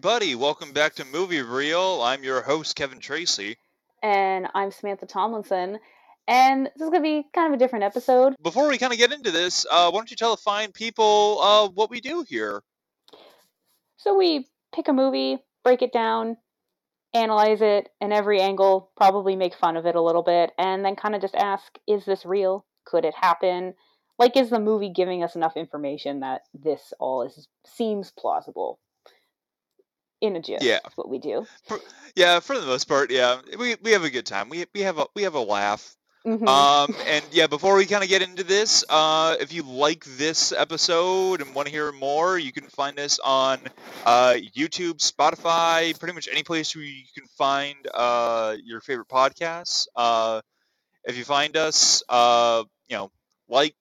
everybody. Welcome back to Movie Reel. I'm your host, Kevin Tracy. And I'm Samantha Tomlinson. And this is going to be kind of a different episode. Before we kind of get into this, uh, why don't you tell the fine people uh, what we do here? So we pick a movie, break it down, analyze it in every angle, probably make fun of it a little bit, and then kind of just ask is this real? Could it happen? Like, is the movie giving us enough information that this all is seems plausible? In a gist, Yeah. that's what we do. For, yeah, for the most part, yeah, we, we have a good time. We, we have a we have a laugh. Mhm. Um, and yeah, before we kind of get into this, uh, if you like this episode and want to hear more, you can find us on uh, YouTube, Spotify, pretty much any place where you can find uh, your favorite podcasts. Uh, if you find us, uh, you know, like,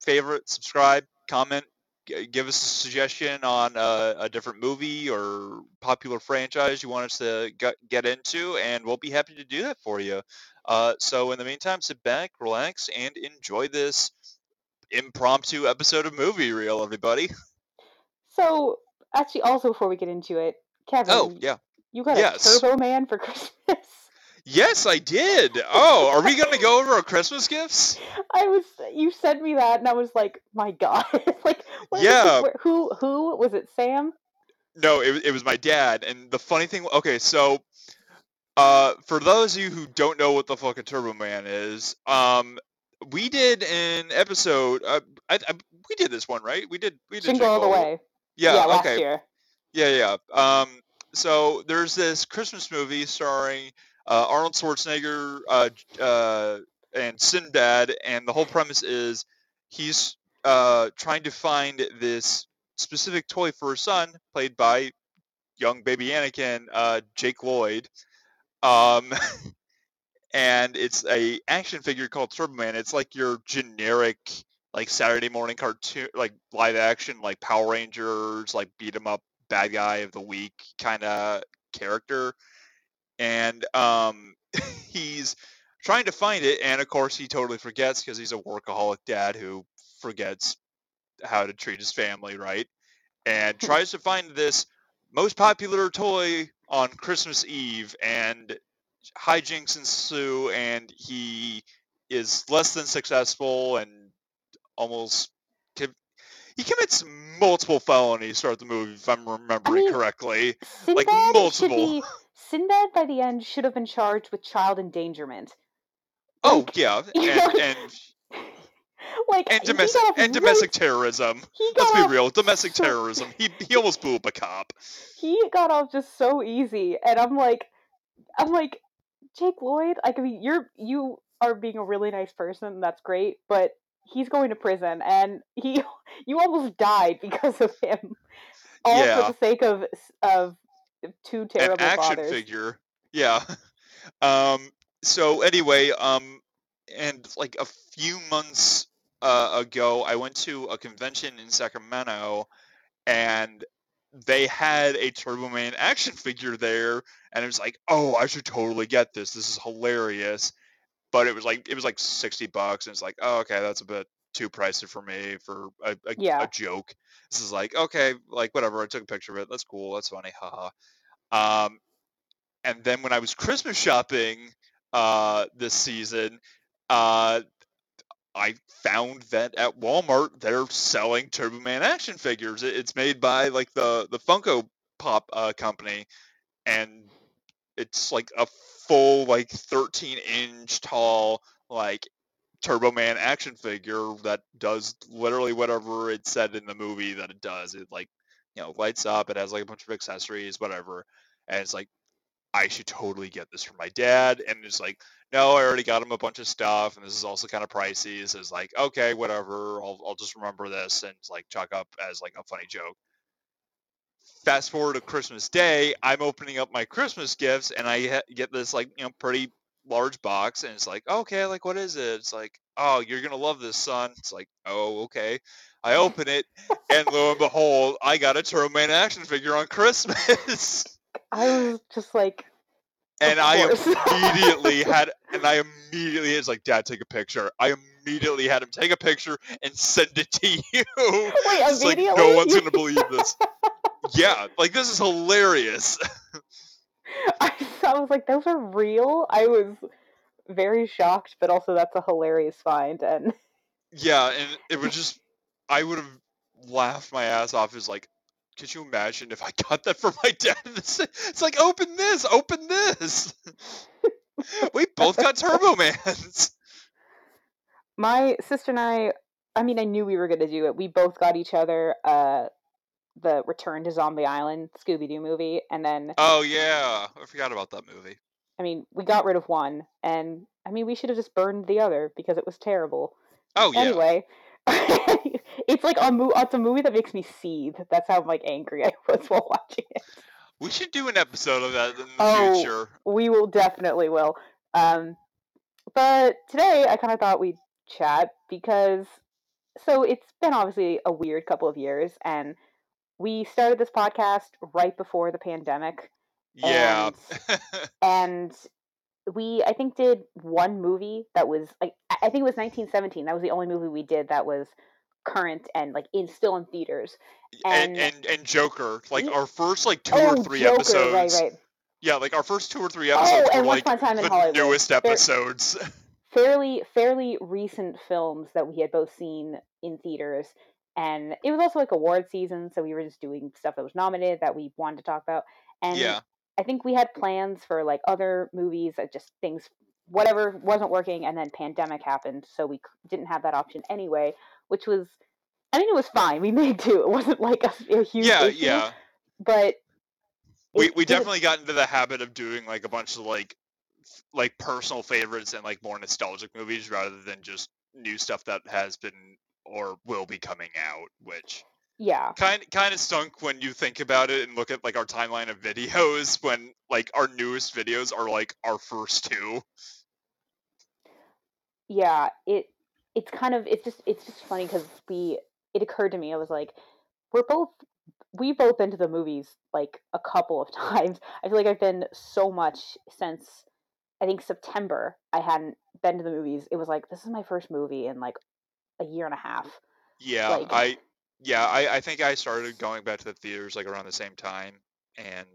favorite, subscribe, comment, give us a suggestion on a, a different movie or popular franchise you want us to get, get into, and we'll be happy to do that for you. Uh, so in the meantime, sit back, relax, and enjoy this impromptu episode of Movie Reel, everybody. so, actually, also before we get into it, Kevin, Oh, yeah. you got yes. a Turbo Man for Christmas. Yes, I did. Oh, are we going to go over our Christmas gifts? I was you sent me that and I was like, my god. like Yeah. this- who who was it Sam? No, it, it was my dad. And the funny thing, okay, so uh, for those of you who don't know what the fuck a Turbo Man is, um, we did an episode. Uh, I, I, we did this one, right? We did. We did Jingle All the Way. Yeah. last okay. year. Yeah, yeah. Um, so there's this Christmas movie starring uh, Arnold Schwarzenegger uh, uh, and Sinbad, and the whole premise is he's uh, trying to find this specific toy for his son, played by young baby Anakin, uh, Jake Lloyd. Um, and it's a action figure called Turbo Man. It's like your generic like Saturday morning cartoon, like live action, like Power Rangers, like beat 'em up bad guy of the week kind of character. And um, he's trying to find it, and of course he totally forgets because he's a workaholic dad who forgets how to treat his family right, and tries to find this most popular toy on Christmas Eve, and hijinks ensue, and he is less than successful and almost he commits multiple felonies throughout the movie, if I'm remembering mean, correctly. Sinbad like should multiple. be Sinbad by the end should have been charged with child endangerment. Oh Like, yeah, and and like and domestic and really- domestic terrorism. Let's be real, domestic terrorism. He he almost blew up a cop. he got off just so easy and i'm like i'm like jake lloyd like i mean you're you are being a really nice person that's great but he's going to prison and he you almost died because of him all Yeah. for the sake of of two terrible An action fathers figure. Yeah. Um. So anyway, um, and like a few months uh, ago, I went to a convention in Sacramento, and they had a Turbo Man action figure there, and it was like, oh, I should totally get this. This is hilarious. But it was like it was like sixty bucks, and it's like, oh, okay, that's a bit too pricey for me for a, a, Yeah. a joke. This is like, okay, like whatever. I took a picture of it. That's cool. That's funny. Haha. Um, and then when I was Christmas shopping uh, this season, uh, I found that at Walmart they're selling Turbo Man action figures. It- It's made by like the the Funko Pop uh, company, and it's like a full like 13 inch tall like Turbo Man action figure that does literally whatever it said in the movie that it does. It like you know lights up. It has like a bunch of accessories, whatever, and it's like I should totally get this for my dad. And it's like, no, I already got him a bunch of stuff, and this is also kind of pricey. So it's like, okay, whatever. I'll I'll just remember this and like chalk up as like a funny joke. Fast forward to Christmas Day, I'm opening up my Christmas gifts, and I get this like you know pretty large box, and it's like, okay, like what is it? It's like, oh, you're gonna love this, son. It's like, oh, okay. I open it, and lo and behold, I got a Turbo Man action figure on Christmas. i was just like and I immediately had, and I immediately it's like, Dad, take a picture. I immediately had him take a picture and send it to you. wait it's like immediately no one's gonna believe this. yeah, like this is hilarious. I, I was like, those are real. I was very shocked, but also that's a hilarious find. And yeah, and it was just, I would have laughed my ass off. Is like, could you imagine if I got that for my dad? It's like, open this, open this. we both got Turbo Mans. My sister and I, I mean, I knew we were going to do it. We both got each other uh, the Return to Zombie Island Scooby Doo movie, and then. Oh yeah, I forgot about that movie. I mean, we got rid of one, and I mean, we should have just burned the other because it was terrible. Oh yeah. Anyway, it's like a mo- it's a movie that makes me seethe. That's how like angry I was while watching it. We should do an episode of that in the Oh, future. We will definitely will. Um, but today I kind of thought we'd chat because so it's been obviously a weird couple of years, and we started this podcast right before the pandemic, Yeah. and we I think did one movie that was like I think it was 1917. That was the only movie we did that was current and like in still in theaters. and, and- and and Joker, like our first like two oh, or three Joker, episodes. right, right. Yeah, like our first two or three oh, episodes and were like Upon a Time in the Hollywood. newest episodes. fairly fairly recent films that we had both seen in theaters and it was also like award season so we were just doing stuff that was nominated that we wanted to talk about and yeah. i think we had plans for like other movies that just things whatever wasn't working and then pandemic happened so we didn't have that option anyway which was i mean it was fine we made do it wasn't like a, a huge Yeah, issue, yeah. but We we definitely got into the habit of doing like a bunch of like like personal favorites and like more nostalgic movies rather than just new stuff that has been or will be coming out, which yeah. kind kind of stunk when you think about it and look at like our timeline of videos when like our newest videos are like our first two. yeah it it's kind of it's just it's just funny because we it occurred to me i was like we're both we've both been to the movies like a couple of times. I feel like i've been so much since i think september i hadn't been to the movies. It was like this is my first movie in like a year and a half Yeah, Like- I yeah, I, I think I started going back to the theaters like around the same time, and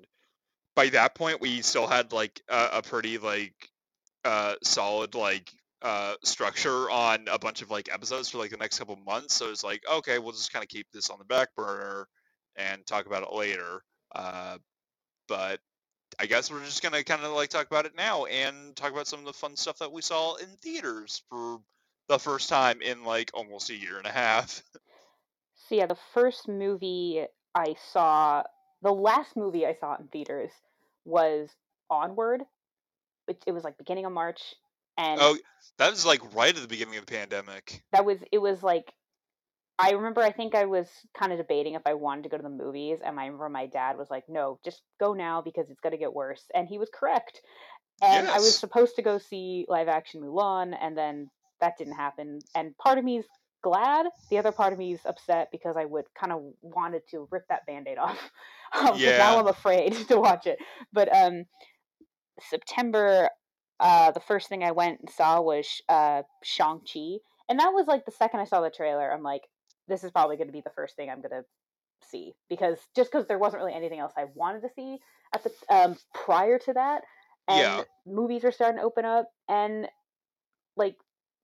by that point we still had like a, a pretty like uh solid like uh structure on a bunch of like episodes for like the next couple months. So it's like okay, we'll just kind of keep this on the back burner and talk about it later. Uh, but I guess we're just gonna kind of like talk about it now and talk about some of the fun stuff that we saw in theaters for the first time in like almost a year and a half. so yeah the first movie i saw the last movie i saw in theaters was onward which it was like beginning of march and Oh, that was like right at the beginning of the pandemic. that was it was like I remember I think I was kind of debating if I wanted to go to the movies and I remember my dad was like, "No, just go now because it's going to get worse." And he was correct. And I was supposed to go see live action Mulan and then that didn't happen. And part of me is glad, the other part of me is upset because I would kind of wanted to rip that band-aid off. Um, Yeah. now I'm afraid to watch it. But um September uh the first thing I went and saw was uh Shang-Chi and that was like the second I saw the trailer, I'm like, this is probably going to be the first thing I'm going to see because just because there wasn't really anything else I wanted to see at the um, prior to that, and Yeah. movies are starting to open up, and like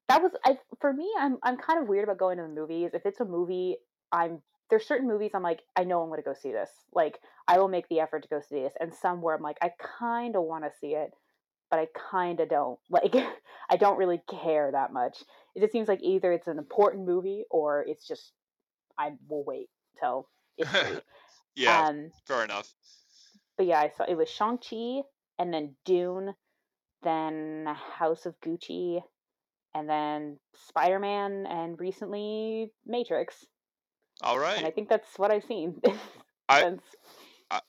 that was I for me, I'm I'm kind of weird about going to the movies. If it's a movie, I'm there's certain movies I'm like I know I'm going to go see this. Like I will make the effort to go see this, and some where I'm like I kind of want to see it, but I kind of don't. Like I don't really care that much. It just seems like either it's an important movie or it's just I will wait till it's free. Yeah, Um, fair enough. but yeah, I saw it was Shang Chi and then Dune, then House of Gucci, and then Spider Man, and recently Matrix. All right. And I think that's what I've seen. I- Uh,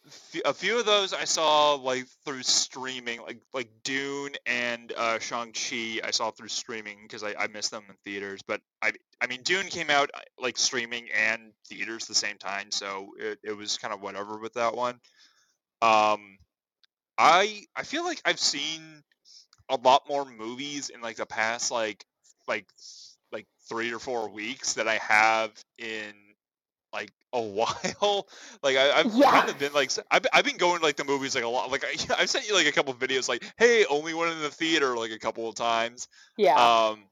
few of those I saw like through streaming, like like Dune and uh, Shang Chi. I saw through streaming because I, I missed them in theaters. But I I mean Dune came out uh, like streaming and theaters at the same time, so it, it was kind of whatever with that one. Um, I I feel like I've seen a lot more movies in like the past like like like three or four weeks that I have in like a while. Like I, have Yeah. kind of been like I've, I've been going to, like the movies like a lot. Like I, I've sent you like a couple of videos like hey only one in the theater like a couple of times. Yeah. Um,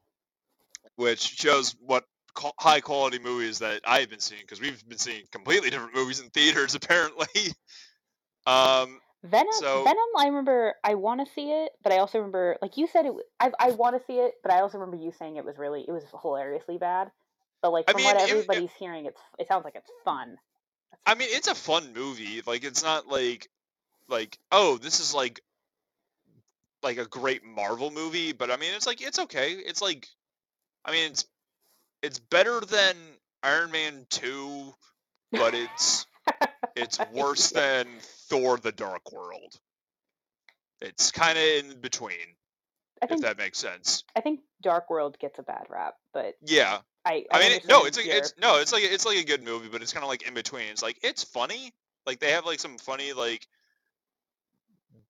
which shows what co- high quality movies that I've been seeing because we've been seeing completely different movies in theaters apparently. um, Venom. so- Venom. I remember. I want to see it, but I also remember, like you said, it. I I want to see it, but I also remember you saying it was really, it was hilariously bad. But like I from mean, what it- it- everybody's hearing, it's it sounds like it's fun. I mean, it's a fun movie. Like, it's not like, like, oh, this is like, like a great Marvel movie. But I mean, it's like it's okay. It's like, I mean, it's it's better than Iron Man two, but it's it's worse than Thor: The Dark World. It's kind of in between, I if think that makes sense. I think Dark World gets a bad rap, but Yeah, I I mean, it- no, it's like it's no, it's like it's like a good movie, but it's kind of like in between. It's like it's funny, like they have like some funny like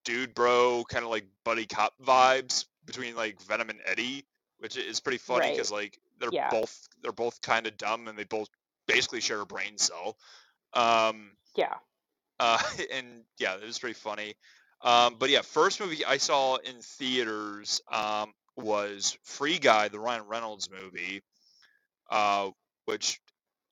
dude bro kind of like buddy cop vibes between like Venom and Eddie, which is pretty funny Right. because like they're Yeah. both they're both kind of dumb and they both basically share a brain cell. Um, yeah. uh, and yeah, it was pretty funny. Um, but yeah, first movie I saw in theaters um, was Free Guy, the Ryan Reynolds movie, uh, which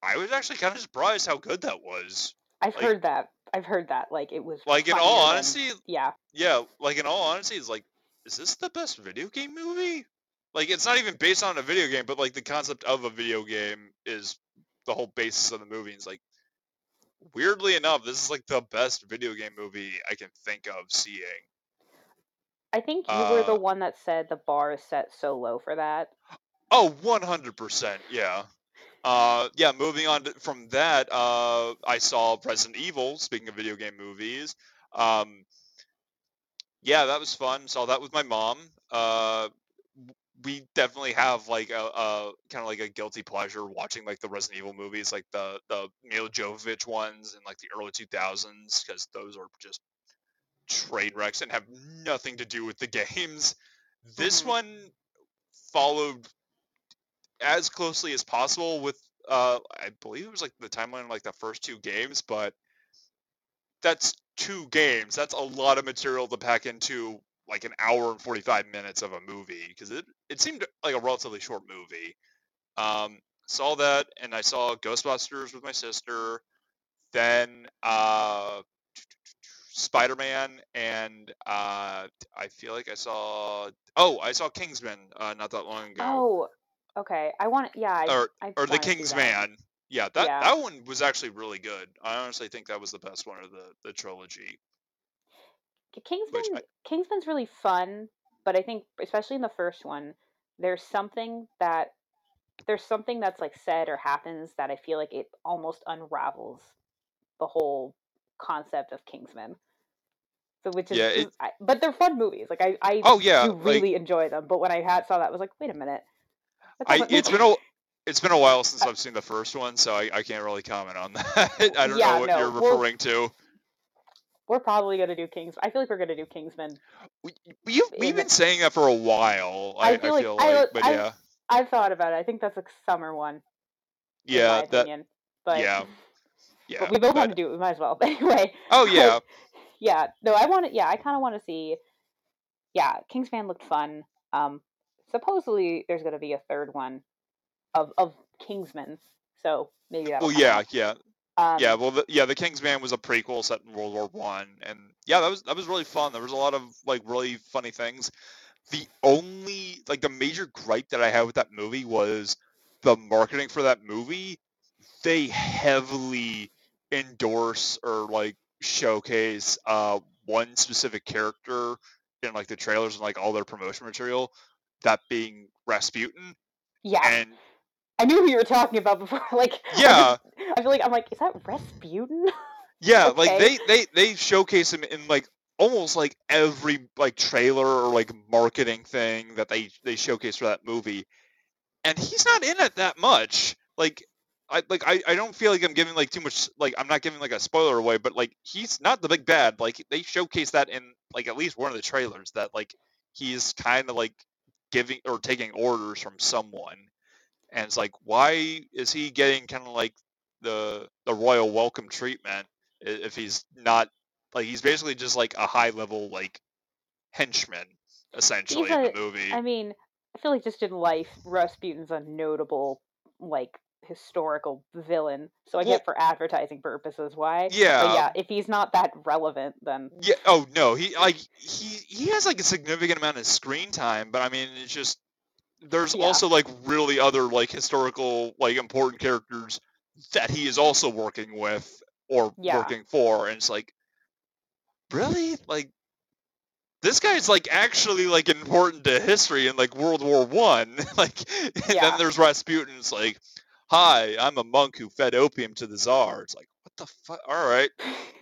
I was actually kind of surprised how good that was. I've like- heard that. I've heard that. Like it was. Like in all than- honesty, yeah. yeah, like in all honesty, it's like, is this the best video game movie? Like it's not even based on a video game, but like the concept of a video game is the whole basis of the movie. It's like weirdly enough, this is like the best video game movie I can think of seeing. I think you were the Uh, one that said the bar is set so low for that. Oh, 100%, yeah. Uh, yeah, moving on to, from that, uh, I saw Resident Evil, speaking of video game movies. Um, yeah, that was fun. Saw that with my mom. Uh, we definitely have like a, a kind of like a guilty pleasure watching like the Resident Evil movies, like the the Milla Jovovich ones in like the early 2000s, because those are just train wrecks and have nothing to do with the games. This Mhm. one followed as closely as possible with uh I believe it was like the timeline of like the first two games, but that's two games. That's a lot of material to pack into like an hour and 45 minutes of a movie because it it seemed like a relatively short movie. Um saw that and I saw Ghostbusters with my sister. Then uh Spider-Man and uh I feel like I saw oh, I saw Kingsman uh not that long ago Oh, okay. I want. Yeah. I, or I or the wanna King's. Man. Yeah, that Yeah. that one was actually really good. I honestly think that was the best one of the the trilogy. Kingsman. I- Kingsman's really fun, but I think especially in the first one, there's something that there's something that's like said or happens that I feel like it almost unravels the whole concept of Kingsman. So which is, Yeah, it- I, but they're fun movies. Like I, I Oh yeah, do like really enjoy them. But when I had saw that, I was like, wait a minute. I it's been a it's been a while since I've seen the first one, so I, I can't really comment on that. I don't Yeah, know what no, you're well- referring to. We're probably gonna do Kings. I feel like we're gonna do Kingsman. We, you we've been saying that for a while. I, I I feel feel like- like, I- but I- yeah, I've thought about it. I think that's a summer one. yeah, that opinion. But yeah, yeah. but we both want to do it. We might as well. But anyway, oh yeah, yeah. No, I want to. Yeah, I kind of want to see. Yeah, Kingsman looked fun. Um, supposedly there's going to be a third one of of Kingsman. So maybe that. well yeah, yeah. Um, Yeah, well, the, yeah, the Kingsman was a prequel set in World War One, and yeah, that was that was really fun. There was a lot of like really funny things. The only like the major gripe that I had with that movie was the marketing for that movie. They heavily endorse or like showcase uh one specific character in like the trailers and like all their promotion material, that being Rasputin, Yeah, and I knew who you were talking about before. Like, I Yeah. just- I feel like I'm like, is that Rasputin? Yeah, like they they they showcase him in like almost like every like trailer or like marketing thing that they they showcase for that movie, and he's not in it that much. Like I like I, I don't feel like I'm giving like too much like I'm not giving like a spoiler away, but like he's not the big bad. Like they showcase that in like at least one of the trailers that like he's kind of like giving or taking orders from someone, and it's like why is he getting kind of like the the royal welcome treatment if he's not like he's basically just like a high level like henchman essentially a, in the movie. I mean, I feel like just in life, Rasputin's a notable like historical villain. So I well, get for advertising purposes why. Yeah. But yeah, if he's not that relevant, then yeah. Oh no, he like he he has like a significant amount of screen time, but I mean it's just there's yeah. also like really other like historical like important characters that he is also working with or yeah. working for, and it's like really like this guy's like actually like important to history in like World War One. like, and yeah. then there's Rasputin. It's like, hi, I'm a monk who fed opium to the czar. It's like, what the fuck? All right.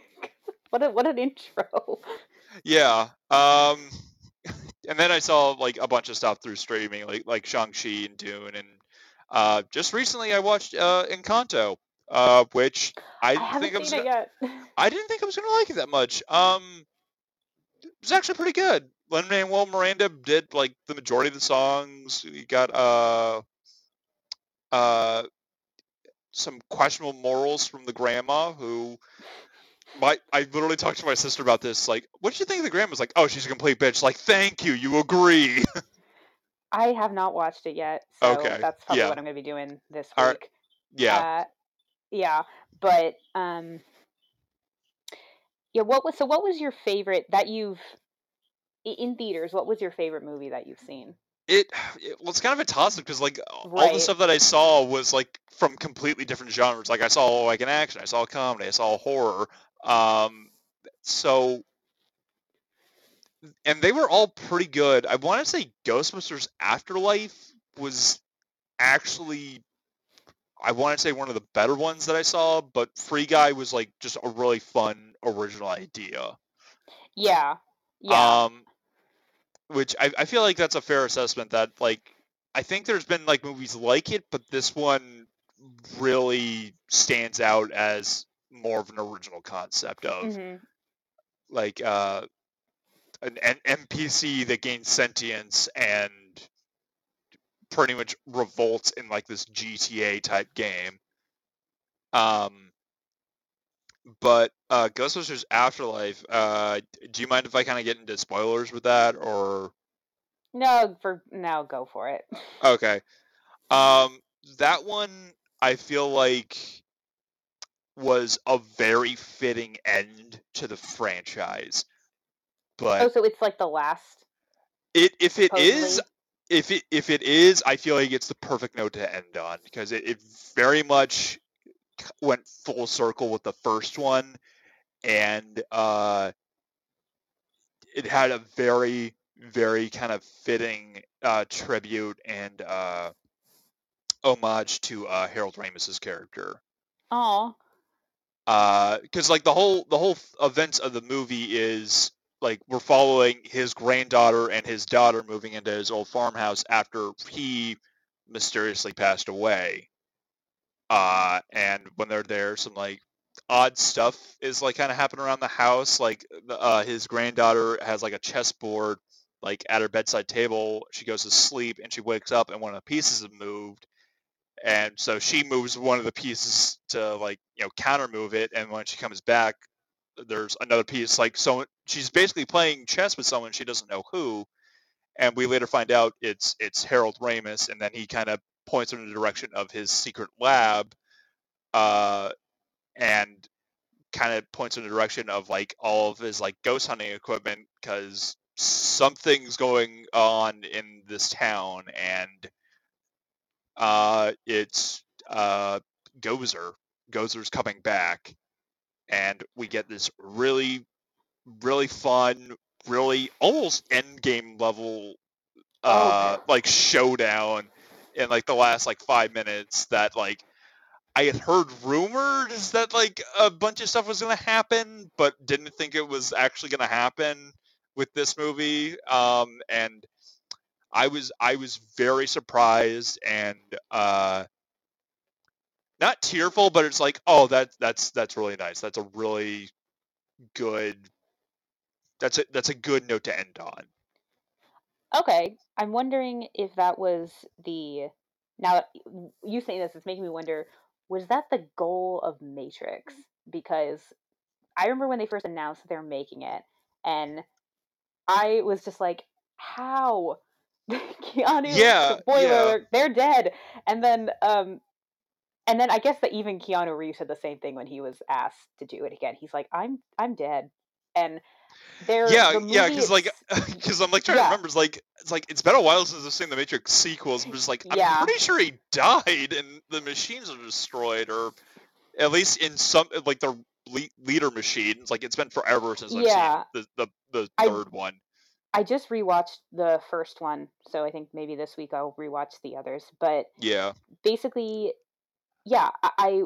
what a, what an intro. Yeah. Um. And then I saw like a bunch of stuff through streaming, like like Shang Chi and Dune, and uh, just recently I watched uh, Encanto, uh, which I, I think I was. Gonna, I didn't think I was gonna like it that much. Um, it was actually pretty good. Lin Manuel Miranda did like the majority of the songs. You got uh, uh, some questionable morals from the grandma who my I literally talked to my sister about this. Like, what did you think of the grandma's like? Oh, she's a complete bitch. Like, thank you. You agree. I have not watched it yet, so okay. that's probably yeah. what I'm going to be doing this week. Right. Yeah. Uh, yeah, but um, yeah. What was so? What was your favorite that you've in theaters? What was your favorite movie that you've seen? It, it well, it's kind of a toss up because like right. all the stuff that I saw was like from completely different genres. Like I saw like an action, I saw a comedy, I saw a horror. Um, so and they were all pretty good. I want to say Ghostbusters Afterlife was actually I want to say one of the better ones that I saw, but Free Guy was like just a really fun original idea. Yeah. Yeah. Um, which I, I feel like that's a fair assessment that like I think there's been like movies like it, but this one really stands out as more of an original concept of mm-hmm. like uh an, an NPC that gains sentience and pretty much revolts in like this GTA type game. Um, but uh, Ghostbusters Afterlife. Uh, do you mind if I kind of get into spoilers with that, or? No, for now, go for it. Okay. Um, that one I feel like was a very fitting end to the franchise. But oh, so it's like the last. It if it supposedly? is, if it if it is, I feel like it's the perfect note to end on because it, it very much went full circle with the first one, and uh, it had a very very kind of fitting uh, tribute and uh, homage to uh, Harold Ramis's character. Oh. Because like the whole the whole events of the movie is like we're following his granddaughter and his daughter moving into his old farmhouse after he mysteriously passed away. Uh, and when they're there, some like odd stuff is like kind of happening around the house. Like uh, his granddaughter has like a chessboard like at her bedside table. She goes to sleep and she wakes up and one of the pieces have moved. And so she moves one of the pieces to like you know counter move it, and when she comes back, there's another piece like so she's basically playing chess with someone she doesn't know who and we later find out it's it's Harold Ramis and then he kind of points her in the direction of his secret lab uh and kind of points in the direction of like all of his like ghost hunting equipment because something's going on in this town and uh it's uh Gozer Gozer's coming back and we get this really, really fun, really almost end game level, uh, oh. like showdown in like the last like five minutes. That like I had heard rumors that like a bunch of stuff was gonna happen, but didn't think it was actually gonna happen with this movie. Um, and I was I was very surprised and uh, not tearful, but it's like, oh, that that's that's really nice. That's a really good. That's a that's a good note to end on. Okay, I'm wondering if that was the. Now you saying this is making me wonder. was that the goal of Matrix? Because I remember when they first announced they're making it, and I was just like, how? Keanu, Yeah, spoiler yeah. alert, they're dead. And then, um, and then I guess that even Keanu Reeves said the same thing when he was asked to do it again. He's like, "I'm, I'm dead," and they're Yeah, the yeah, because like, because I'm like trying to remember. It's like, it's like it's been a while since I've seen the Matrix sequels. I'm just like, I'm Yeah. pretty sure he died and the machines are destroyed, or at least in some like the le- leader machines. Like it's been forever since I've Yeah. seen the the, the I- third one. I just rewatched the first one, so I think maybe this week I'll rewatch the others. But Yeah, basically, yeah, I, I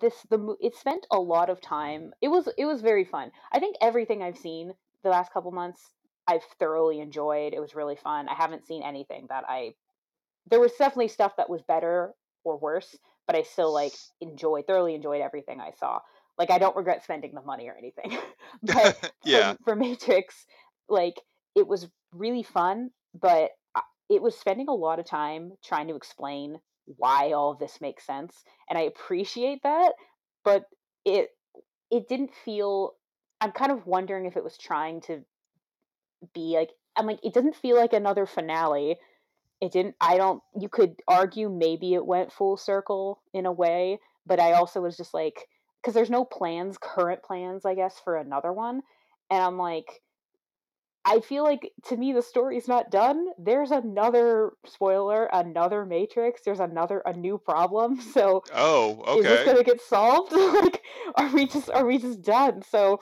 this the it spent a lot of time. It was it was very fun. I think everything I've seen the last couple months, I've thoroughly enjoyed. It was really fun. I haven't seen anything that I. There was definitely stuff that was better or worse, but I still like enjoyed thoroughly enjoyed everything I saw. Like I don't regret spending the money or anything. but for- yeah, for, Matrix, like it was really fun, but uh, it was spending a lot of time trying to explain why all this makes sense, and I appreciate that, but it it didn't feel. I'm kind of wondering if it was trying to be like. I'm like, it doesn't feel like another finale. It didn't. I don't. You could argue maybe it went full circle in a way, but I also was just like, because there's no plans, current plans, I guess, for another one, and I'm like, I feel like to me the story's not done. There's another spoiler, another Matrix. There's another a new problem. So oh, okay. is this gonna get solved? like, are we just are we just done? So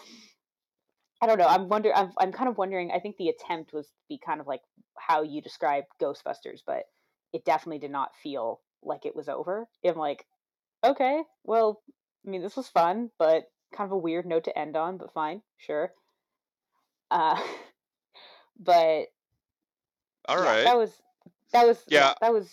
I don't know. I'm wonder. I'm I'm kind of wondering. I think the attempt was to be kind of like how you describe Ghostbusters, but it definitely did not feel like it was over. I'm like, okay, well, I mean, this was fun, but kind of a weird note to end on. But fine, sure. Uh, but all yeah, right. that was that was yeah. Yeah. that was.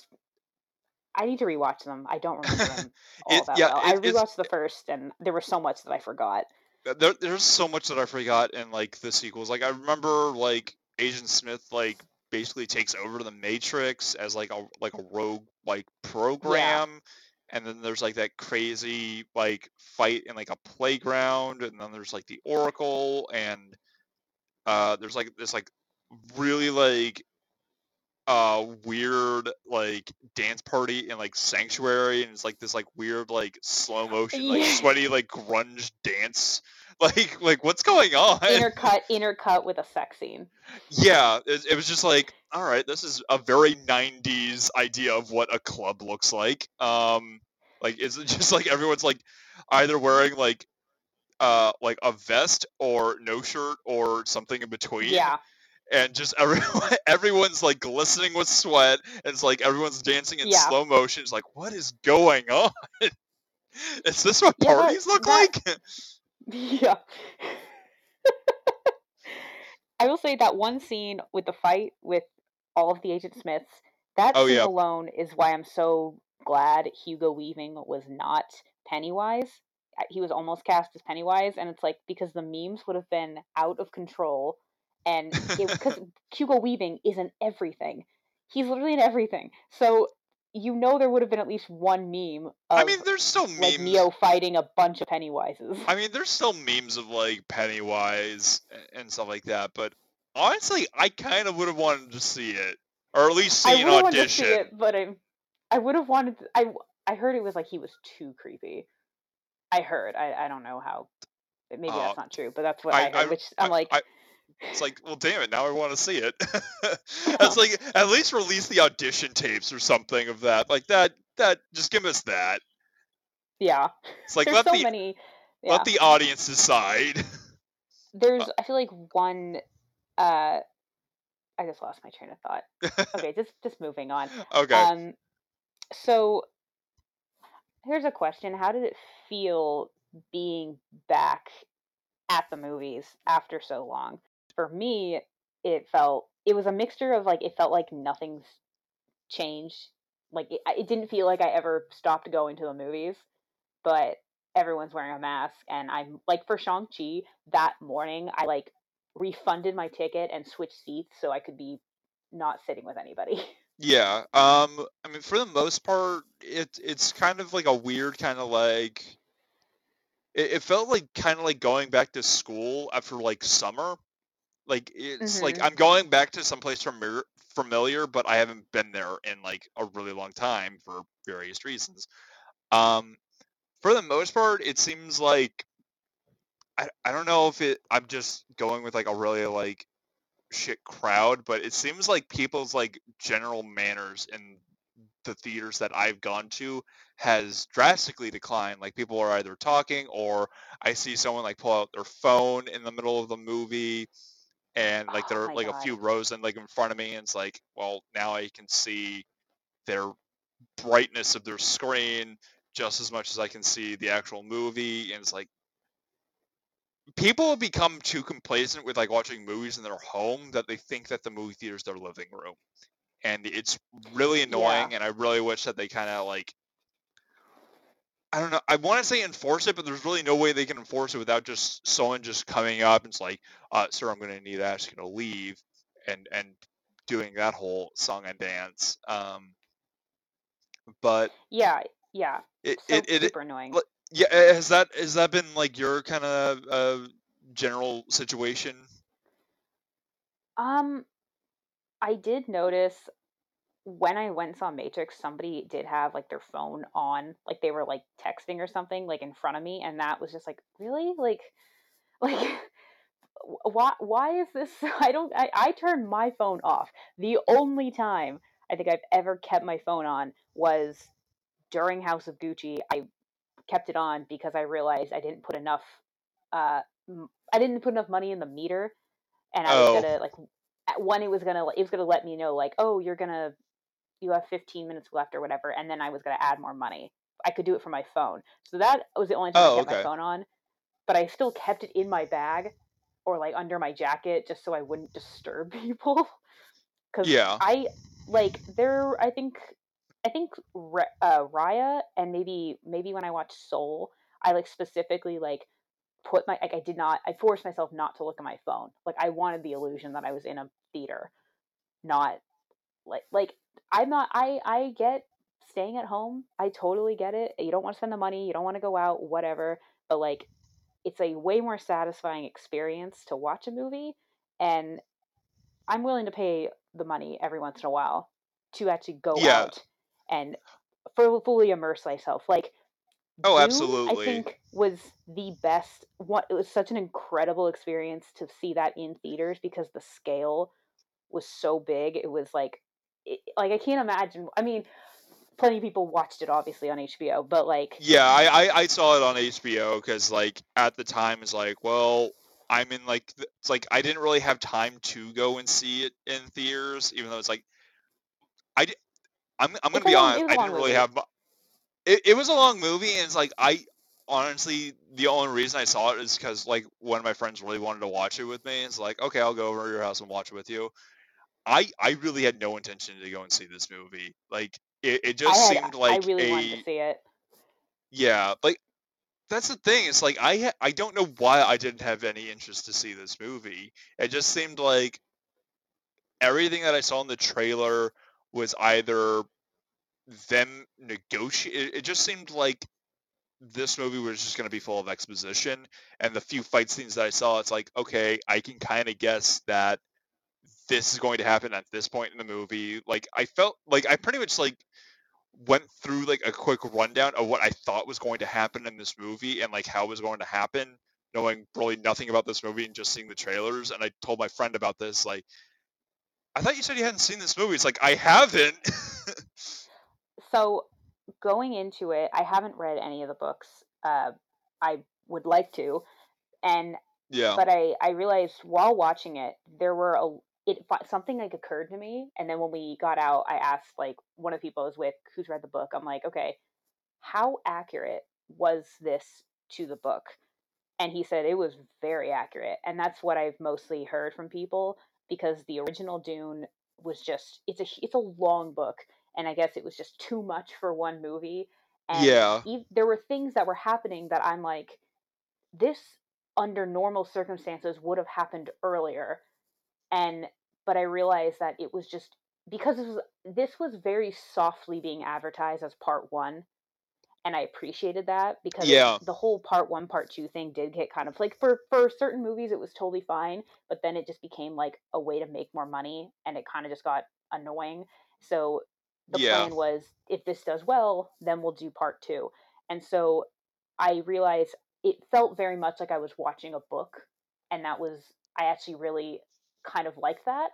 I need to rewatch them. I don't remember them all It- that yeah, well. I it- it's- rewatched the first, and there was so much that I forgot. there, there's so much that I forgot in like the sequels. Like I remember like Agent Smith like basically takes over the Matrix as like a like a rogue like program, and then there's like that crazy like fight in like a playground, and then there's like the Oracle, and uh, there's like this like really like uh weird like dance party in like sanctuary and it's like this like weird like slow motion like Yeah. sweaty like grunge dance like like what's going on Intercut, intercut with a sex scene. yeah it, it was just like all right this is a very 90s idea of what a club looks like um like is it just like everyone's like either wearing like uh like a vest or no shirt or something in between Yeah, and just everyone everyone's like glistening with sweat and it's like everyone's dancing in Yeah. slow motion it's like what is going on is this what Yeah, parties look that- like yeah. I will say that one scene with the fight with all of the Agent Smiths, that Oh, scene yeah. alone is why I'm so glad Hugo Weaving was not Pennywise. He was almost cast as Pennywise, and it's like because the memes would have been out of control, and because Hugo Weaving is in everything, he's literally in everything. So you know there would have been at least one meme of i mean there's still like memes Neo fighting a bunch of Pennywises. i mean there's still memes of like pennywise and stuff like that but honestly i kind of would have wanted to see it or at least see I an wanted to see audition it, but I, I would have wanted. To, I I heard it was like he was too creepy. I heard. I I don't know how. Maybe Oh, that's not true, but that's what I, I- heard. I- which I'm like, It's like, well, damn it! Now I want to see it. it's like at least release the audition tapes or something of that. Like that. That just give us that. yeah. It's like There's let so the many. Yeah. let the audience decide. There's. I feel like one. Uh, I just lost my train of thought. Okay, just just moving on. okay. Um, so here's a question: How did it feel being back at the movies after so long? For me, it felt it was a mixture of like it felt like nothing's changed. Like it, it didn't feel like I ever stopped going to the movies, but everyone's wearing a mask, and I'm like for Shang Chi that morning, I like refunded my ticket and switched seats so I could be not sitting with anybody. Yeah. Um. I mean, for the most part, it it's kind of like a weird kind of like. It, it felt like kind of like going back to school after like summer. Like it's like Mhm. I'm going back to someplace familiar, familiar, but I haven't been there in like a really long time for various reasons. Um. For the most part, it seems like I I don't know if it. I'm just going with like a really like shit crowd, but it seems like people's like general manners in the theaters that I've gone to has drastically declined. Like people are either talking or I see someone like pull out their phone in the middle of the movie and like Oh they're my like a few rows in like in front of me and it's like, well, now I can see their brightness of their screen just as much as I can see the actual movie and it's like people have become too complacent with like watching movies in their home that they think that the movie theater is their living room and it's really Yeah. annoying and i really wish that they kind of like i don't know i want to say enforce it but there's really no way they can enforce it without just someone just coming up and it's like uh sir i'm going to need that just going to leave and and doing that whole song and dance um but Yeah, yeah. it So it, it, super annoying. Yeah, has that has that been like your kind of uh, general situation? Um, I did notice when I went and saw Matrix, somebody did have like their phone on, like they were like texting or something, like in front of me, and that was just like, really, like, like, why? Why is this? I don't. I, I turned my phone off. The only time I think I've ever kept my phone on was during House of Gucci. I kept it on because I realized I didn't put enough. Uh, I didn't put enough money in the meter, and I was Oh, gonna like at- when it was gonna it was gonna let me know like oh you're gonna you have 15 minutes left or whatever and then i was going to add more money. I could do it from my phone. So that was the only time i oh, kept my phone on but i still kept it in my bag or like under my jacket just so i wouldn't disturb people. Because Yeah, i like there i think i think uh, raya and maybe maybe when i watched soul i like specifically like put my like i did not i forced myself not to look at my phone. Like i wanted the illusion that i was in a theater not like like I'm not I I get staying at home. I totally get it. You don't want to spend the money, you don't want to go out, whatever. But like it's a way more satisfying experience to watch a movie and I'm willing to pay the money every once in a while to actually go yeah. out and fully immerse myself. Like Oh, Dune, I think was the best. What it was such an incredible experience to see that in theaters because the scale was so big. It was like, it, like I can't imagine. I mean, plenty of people watched it obviously on HBO, but like, Yeah, I, I I saw it on HBO because like at the time it's like, well, I'm in like it's like I didn't really have time to go and see it in theaters, even though it's like I I'm I'm gonna be long, honest, I didn't really movie. have. It it was a long movie, and it's like I honestly the only reason I saw it is because like one of my friends really wanted to watch it with me. It's like okay, I'll go over to your house and watch it with you. I I really had no intention to go and see this movie. Like it, it just had, seemed I like really wanted to see it. yeah, like that's the thing. It's like I ha- I don't know why I didn't have any interest to see this movie. It just seemed like everything that I saw in the trailer was either them negotiate. It, it just seemed like this movie was just going to be full of exposition, and the few fight scenes that I saw, it's like okay, I can kind of guess that this is going to happen at this point in the movie. Like I felt like I pretty much like went through like a quick rundown of what I thought was going to happen in this movie and like how it was going to happen, knowing really nothing about this movie and just seeing the trailers. And I told my friend about this, like, I thought you said you hadn't seen this movie. It's like I haven't. So going into it, I haven't read any of the books. Uh, I would like to, and yeah. but I I realized while watching it there were a it something like occurred to me, and then when we got out, I asked like one of the people I was with who's read the book. I'm like, okay, how accurate was this to the book? And he said it was very accurate, and that's what I've mostly heard from people because the original Dune was just it's a it's a long book, and I guess it was just too much for one movie. And Yeah. ev- there were things that were happening that I'm like, this under normal circumstances would have happened earlier and but i realized that it was just because this was, this was very softly being advertised as part one, and I appreciated that because Yeah. the whole part one, part two thing did get kind of like for for certain movies it was totally fine, but then it just became like a way to make more money, and it kind of just got annoying. So the Yeah. plan was if this does well, then we'll do part two. And so I realized it felt very much like I was watching a book, and that was I actually really kind of like that.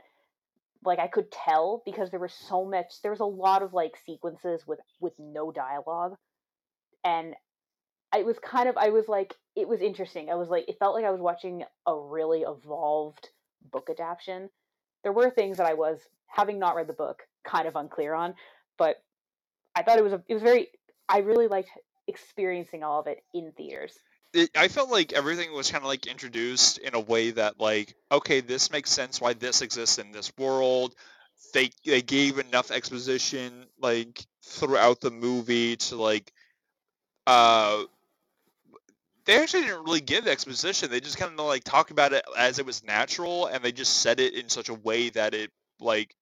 Like I could tell because there was so much there was a lot of like sequences with with no dialogue and it was kind of I was like it was interesting. I was like it felt like I was watching a really evolved book adaptation. There were things that I was having not read the book kind of unclear on, but I thought it was a, it was very I really liked experiencing all of it in theaters. It, I felt like everything was kind of like introduced in a way that like okay this makes sense why this exists in this world. They they gave enough exposition like throughout the movie to like uh they actually didn't really give exposition. They just kind of like talk about it as it was natural and they just said it in such a way that it like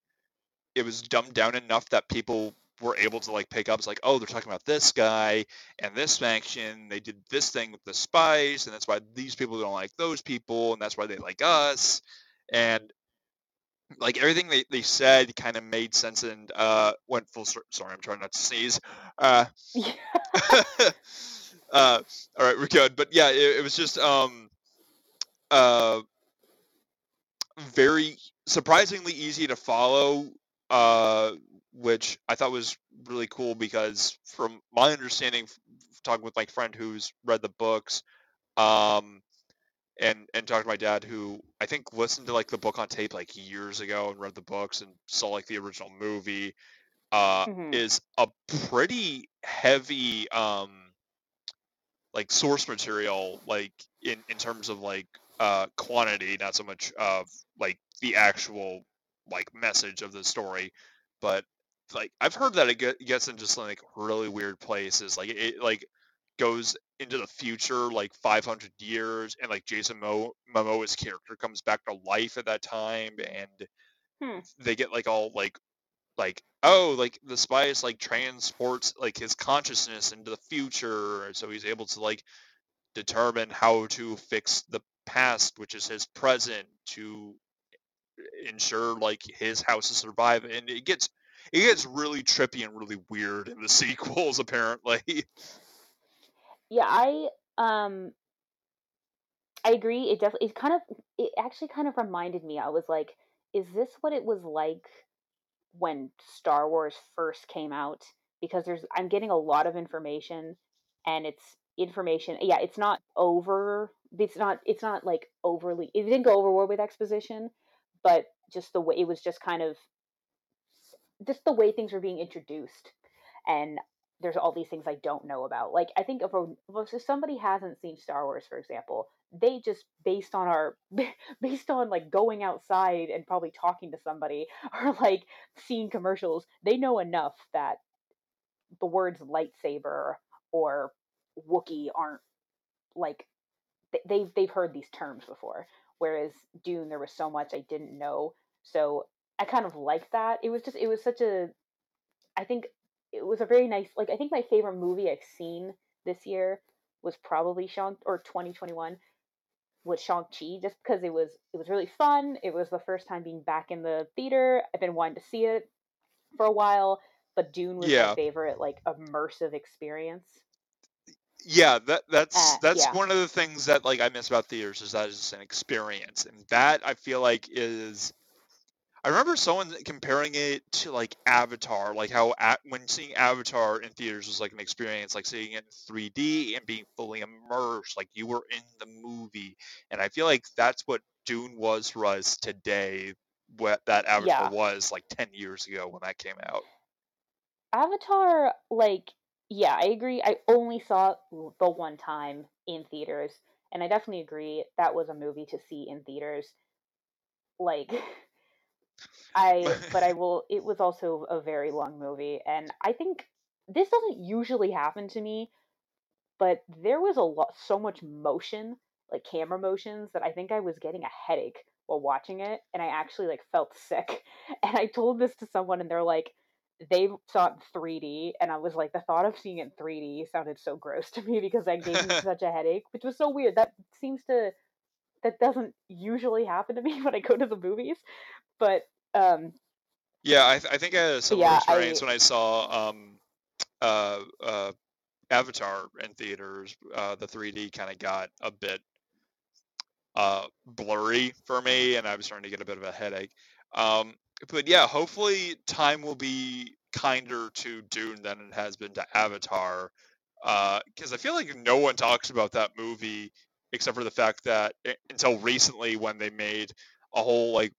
it was dumbed down enough that people were able to like pick up it's like oh they're talking about this guy and this faction they did this thing with the spice and that's why these people don't like those people and that's why they like us. And like everything they, they said kind of made sense and uh went full sorry i'm trying not to sneeze uh uh all right we're good but yeah it, it was just um uh very surprisingly easy to follow uh which i thought was really cool because from my understanding talking with my friend who's read the books um and and talked to my dad who i think listened to like the book on tape like years ago and read the books and saw like the original movie uh Mhm. is a pretty heavy um like source material like in in terms of like uh quantity not so much of like the actual like message of the story but like i've heard that it gets into some like really weird places like it like goes into the future like 500 years and like jason Mo- momoa's character comes back to life at that time and Hmm. they get like all like like oh like the spice like transports like his consciousness into the future so he's able to like determine how to fix the past which is his present to ensure like his house to survive and it gets it gets really trippy and really weird in the sequels apparently Yeah, I um I agree. It definitely it kind of it actually kind of reminded me. I was like, is this what it was like when Star Wars first came out? Because there's I'm getting a lot of information and it's information yeah, it's not over it's not it's not like overly it didn't go overboard with exposition, but just the way it was just kind of just the way things were being introduced and there's all these things I don't know about. Like I think if, a, if somebody hasn't seen Star Wars, for example, they just based on our based on like going outside and probably talking to somebody or like seeing commercials, they know enough that the words lightsaber or Wookie aren't like they've they've heard these terms before. Whereas Dune, there was so much I didn't know, so I kind of liked that. It was just it was such a I think it was a very nice like I think my favorite movie I've seen this year was probably Shang or 2021 was Shang-Chi just because it was it was really fun. It was the first time being back in the theater. I've been wanting to see it for a while, but Dune was Yeah. my favorite like immersive experience. yeah that that's Uh, that's yeah. one of the things that like i miss about theaters is that it's an experience and that i feel like is i remember someone comparing it to like avatar like how at, when seeing avatar in theaters was like an experience like seeing it in 3d and being fully immersed like you were in the movie and i feel like that's what dune was for us today what that avatar Yeah. was like 10 years ago when that came out Avatar, like, yeah, I agree. I only saw it the one time in theaters, and I definitely agree that was a movie to see in theaters. Like, I, but I will, it was also a very long movie, and I think this doesn't usually happen to me, but there was a lot, so much motion, like camera motions, that I think I was getting a headache while watching it, and I actually like felt sick. And I told this to someone, and they're like, they saw it in 3D, and I was like, the thought of seeing it in 3D sounded so gross to me because that gave me such a headache, which was so weird. That seems to that doesn't usually happen to me when I go to the movies, but um, yeah, I, th- I think I had a similar yeah, experience I when I saw um, uh, uh, Avatar in theaters. Uh, the 3D kind of got a bit uh, blurry for me, and I was starting to get a bit of a headache. Um, but yeah, hopefully time will be kinder to Dune than it has been to Avatar, because I feel like no one talks about that movie except for the fact that until recently, when they made a whole like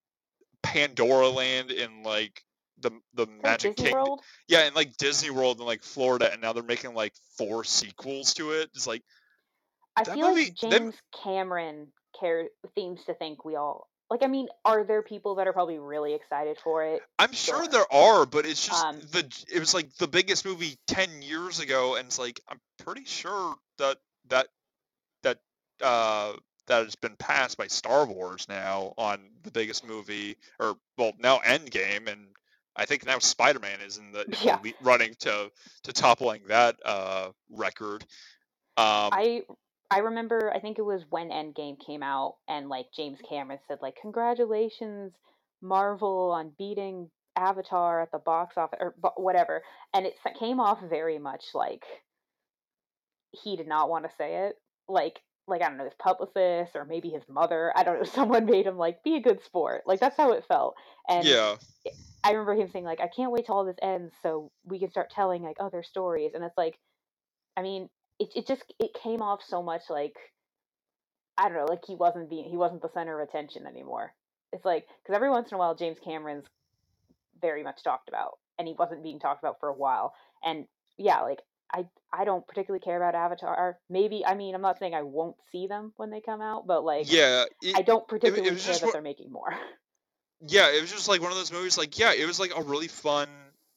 Pandora Land in like the the is that Magic Disney Kingdom, World. yeah, in like Disney World in like Florida, and now they're making like four sequels to it. It's like I that feel movie. like That James Cameron care seems to think we all like. I mean, are there people that are probably really excited for it? I'm sure Sure. there are, but it's just Um, the it was like the biggest movie ten years ago, and it's like I'm pretty sure that that that uh that has been passed by Star Wars now on the biggest movie, or well now Endgame, and I think now Spider Man is in the, in Yeah. running to to toppling that uh record. Um, I I remember I think it was when Endgame came out and like James Cameron said like congratulations Marvel on beating Avatar at the box office or whatever and it came off very much like he did not want to say it like like I don't know his publicist or maybe his mother. I don't know. Someone made him like be a good sport. Like that's how it felt. And yeah, I remember him saying like I can't wait till all this ends so we can start telling like other stories. And it's like I mean it it just it came off so much like I don't know like he wasn't being he wasn't the center of attention anymore. It's like because every once in a while James Cameron's very much talked about and he wasn't being talked about for a while. And yeah like I I don't particularly care about Avatar. Maybe I mean I'm not saying I won't see them when they come out, but like yeah. I don't it, it particularly care that they're making more. yeah, it was just like one of those movies. Like, yeah, it was like a really fun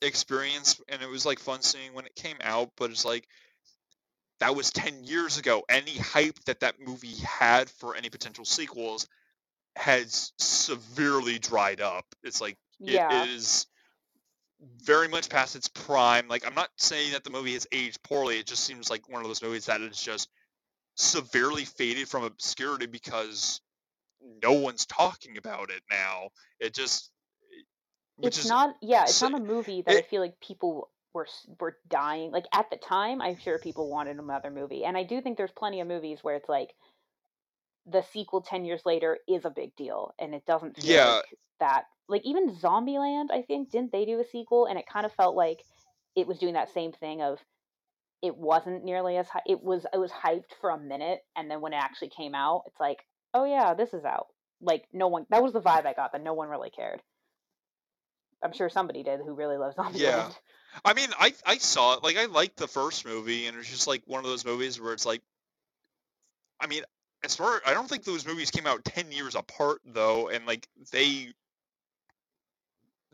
experience, and it was like fun seeing when it came out. But it's like that was ten years ago. Any hype that that movie had for any potential sequels has severely dried up. It's like it yeah. is very much past its prime. Like, I'm not saying that the movie has aged poorly. It just seems like one of those movies that is just severely faded from obscurity because no one's talking about it now. It just, which it's is not yeah it's not a movie that i feel like people were were dying like at the time i'm sure people wanted another movie and i do think there's plenty of movies where it's like the sequel 10 years later is a big deal and it doesn't feel Yeah. like that like even zombieland i think didn't they do a sequel and it kind of felt like it was doing that same thing of it wasn't nearly as it was it was hyped for a minute and then when it actually came out it's like oh yeah this is out like no one that was the vibe i got that no one really cared i'm sure somebody did who really loves zombieland Yeah. I mean, I I saw it. Like, I liked the first movie, and it's just like one of those movies where it's like, I mean, as far I don't think those movies came out ten years apart though, and like they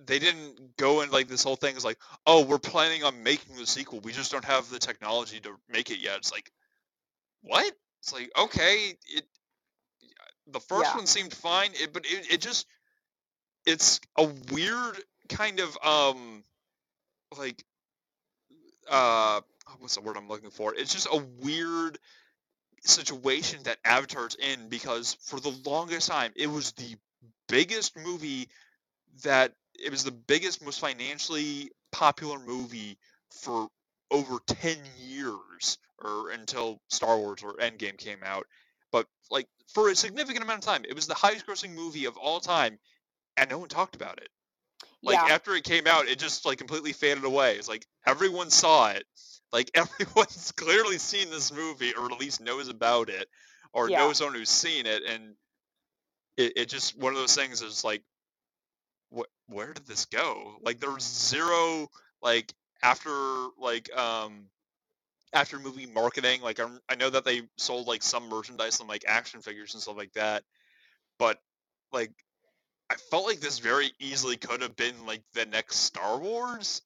they didn't go in like this whole thing is like, oh, we're planning on making the sequel. We just don't have the technology to make it yet. It's like, what? It's like, okay, it the first Yeah. one seemed fine, it, but it, it just it's a weird kind of um like uh what's the word I'm looking for? It's just a weird situation that Avatar's in because for the longest time it was the biggest movie that it was the biggest most financially popular movie for over 10 years or until Star Wars or Endgame came out. But like for a significant amount of time it was the highest grossing movie of all time and no one talked about it. Like yeah. after it came out it just like completely faded away. It's like everyone saw it. Like everyone's clearly seen this movie or at least knows about it or Yeah. knows someone who's seen it and it, it just one of those things is like what where did this go? Like there's zero like after like um after movie marketing like I'm, i know that they sold like some merchandise and like action figures and stuff like that but like i felt like this very easily could have been like the next star wars.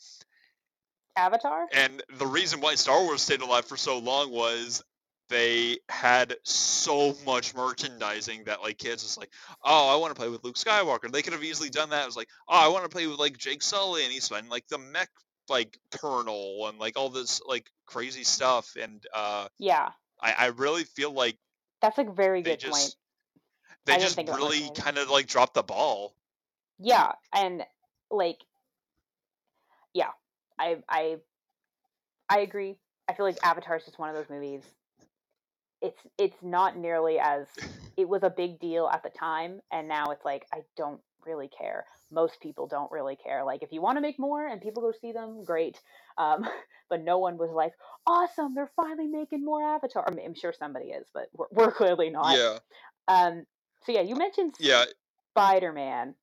Avatar? And the reason why Star Wars stayed alive for so long was they had so much merchandising that like kids was like, oh, I want to play with Luke Skywalker. They could have easily done that. It was like, oh, I want to play with like Jake Sully, and he's finding like the mech like Colonel and like all this like crazy stuff. And uh, yeah, I, I really feel like that's like very they good just point. they I just really kind of like dropped the ball. Yeah, and like, yeah, I I I agree. I feel like Avatar is just one of those movies. It's it's not nearly as it was a big deal at the time, and now it's like I don't really care. Most people don't really care. Like if you want to make more and people go see them, great. Um, but no one was like, awesome, they're finally making more Avatar. I mean, I'm sure somebody is, but we're, we're clearly not. Yeah, Um, so yeah, you mentioned yeah, Spider Man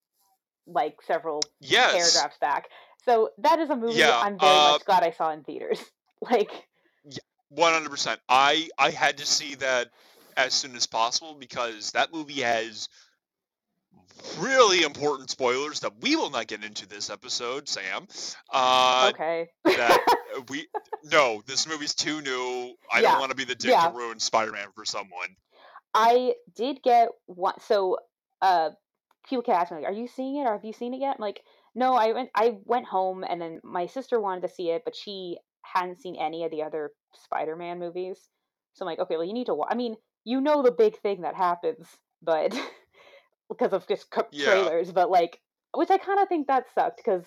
like several yes. paragraphs back. So that is a movie Yeah, I'm very uh, much glad I saw in theaters. Like, One hundred percent. I I had to see that as soon as possible because that movie has really important spoilers that we will not get into this episode, Sam. Uh, okay. that we no, this movie's too new. I Yeah, don't want to be the dick yeah. to ruin Spider-Man for someone. I did get one. So, uh, people kept asking me, like, "Are you seeing it? Or have you seen it yet?" I'm like, "No, I went. I went home, and then my sister wanted to see it, but she hadn't seen any of the other Spider-Man movies. So I'm like, okay, well, you need to. Wa-. I mean, you know the big thing that happens, but because of just co- Yeah. trailers, but like, which I kind of think that sucked because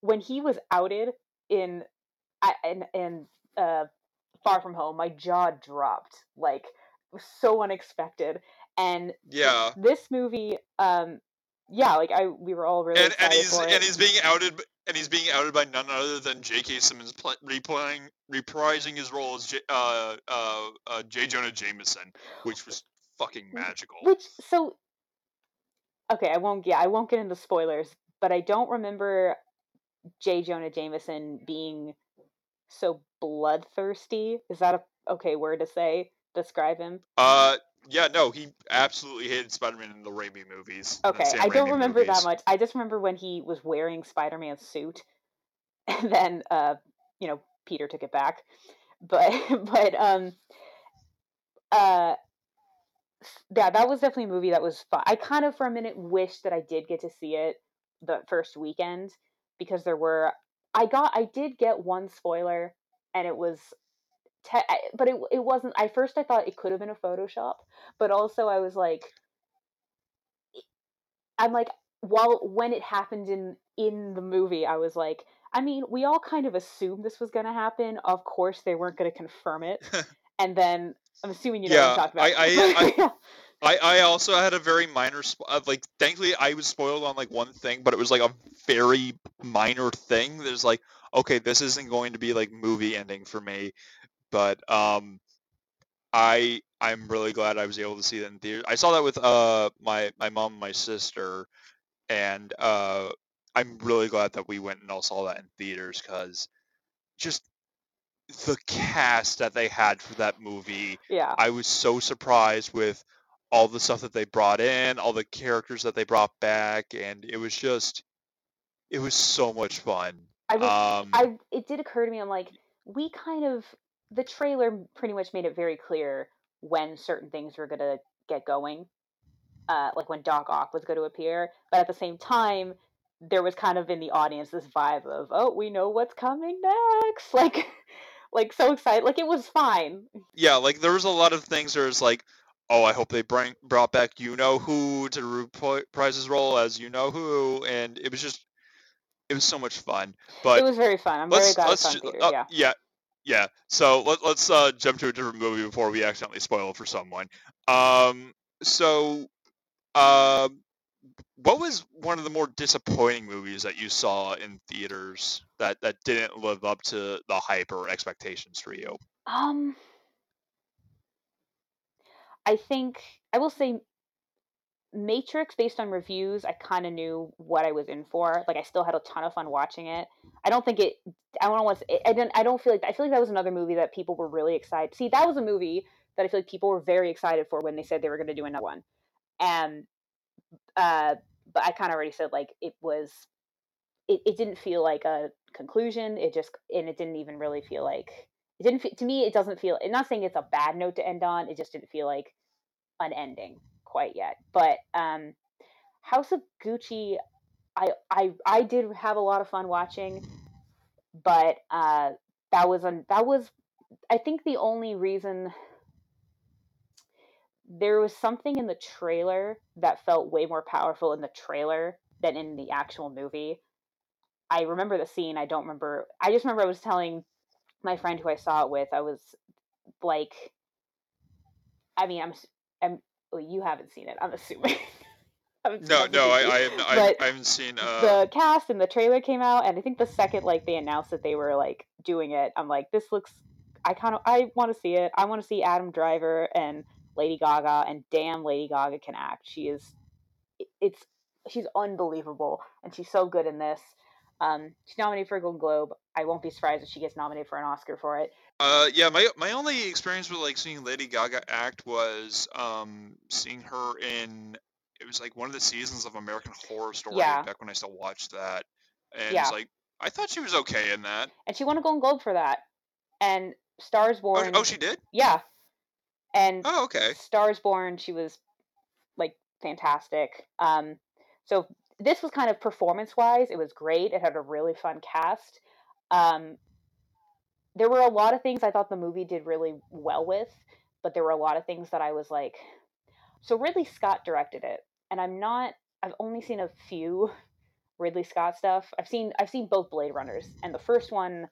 when he was outed in I- in in uh, Far From Home, my jaw dropped. Like, so unexpected. And Yeah. this movie, um, yeah, like I, we were all really And and he's and he's being outed and he's being outed by none other than J.K. Simmons pl- replaying reprising his role as J- uh, uh, uh, J. Jonah Jameson, which was fucking magical. Which so okay, I won't yeah, I won't get into spoilers, but I don't remember J. Jonah Jameson being so bloodthirsty. Is that a okay word to say? Describe him. Uh, yeah, no, he absolutely hated Spider-Man in the Raimi movies. Okay, I don't Raimi remember that much. I just remember when he was wearing Spider-Man's suit, and then uh, you know, Peter took it back. But but um, uh, yeah, that was definitely a movie that was fun. I kind of for a minute wish that I did get to see it the first weekend because there were I got I did get one spoiler and it was te- but it it wasn't I first I thought it could have been a photoshop but also I was like I'm like while when it happened in in the movie I was like I mean we all kind of assumed this was going to happen of course they weren't going to confirm it and then I'm assuming you know what I'm Yeah, talking about I- Yeah. I, I also had a very minor sp- uh, like thankfully I was spoiled on like one thing, but it was like a very minor thing. There's like okay, this isn't going to be like movie ending for me, but um, I I'm really glad I was able to see that in theater. I saw that with uh my my mom and my sister, and uh I'm really glad that we went and all saw that in theaters because just the cast that they had for that movie yeah I was so surprised with all the stuff that they brought in, all the characters that they brought back, and it was just, it was so much fun. I was Um, I it did occur to me I'm like we kind of the trailer pretty much made it very clear when certain things were going to get going uh like when Doc Ock was going to appear but at the same time there was kind of in the audience this vibe of oh we know what's coming next like like so excited like it was fine yeah, like there was a lot of things where it's like, oh, I hope they bring brought back you know who to reprise his role as you know who, and it was just, it was so much fun. But it was very fun I'm very glad it's on ju- theaters uh, yeah yeah yeah so let, let's uh jump to a different movie before we accidentally spoil it for someone. Um so um what was one of the more disappointing movies that you saw in theaters that that didn't live up to the hype or expectations for you? Um, I think I will say Matrix, based on reviews, I kind of knew what I was in for. Like, I still had a ton of fun watching it. I don't think it. I don't want what's. I didn't. I don't feel like. I feel like that was another movie that people were really excited. See, that was a movie that I feel like people were very excited for when they said they were going to do another one. And, uh, but I kind of already said like it was. It, it didn't feel like a conclusion. It just and it didn't even really feel like it didn't feel, to me it doesn't feel i'm not saying it's a bad note to end on it just didn't feel like an ending quite yet but um house of gucci i i i did have a lot of fun watching but uh that was that was i think the only reason there was something in the trailer that felt way more powerful in the trailer than in the actual movie. I remember the scene i don't remember i just remember i was telling my friend who I saw it with, I was like, I mean, I'm, I'm well, you haven't seen it, I'm assuming. no, no, I, I, haven't, I, I haven't seen uh... the cast and the trailer came out, and I think the second like they announced that they were like doing it, I'm like, this looks. I kind of I want to see it. I want to see Adam Driver and Lady Gaga, and damn, Lady Gaga can act. She is, it's she's unbelievable, and she's so good in this. Um, she's nominated for a Golden Globe. I won't be surprised if she gets nominated for an Oscar for it. Uh, yeah, my my only experience with like seeing Lady Gaga act was um seeing her in it was like one of the seasons of American Horror Story yeah. back when I still watched that, and yeah. it's like I thought she was okay in that. And she won a Golden Globe for that. And Stars Born. Oh, oh she did. Yeah. And oh, okay. Stars Born, she was like fantastic. Um, so this was kind of performance wise, it was great. It had a really fun cast. Um, there were a lot of things I thought the movie did really well with, but there were a lot of things that I was like, so Ridley Scott directed it, and I'm not. I've only seen a few Ridley Scott stuff. I've seen I've seen both Blade Runners, and the first one,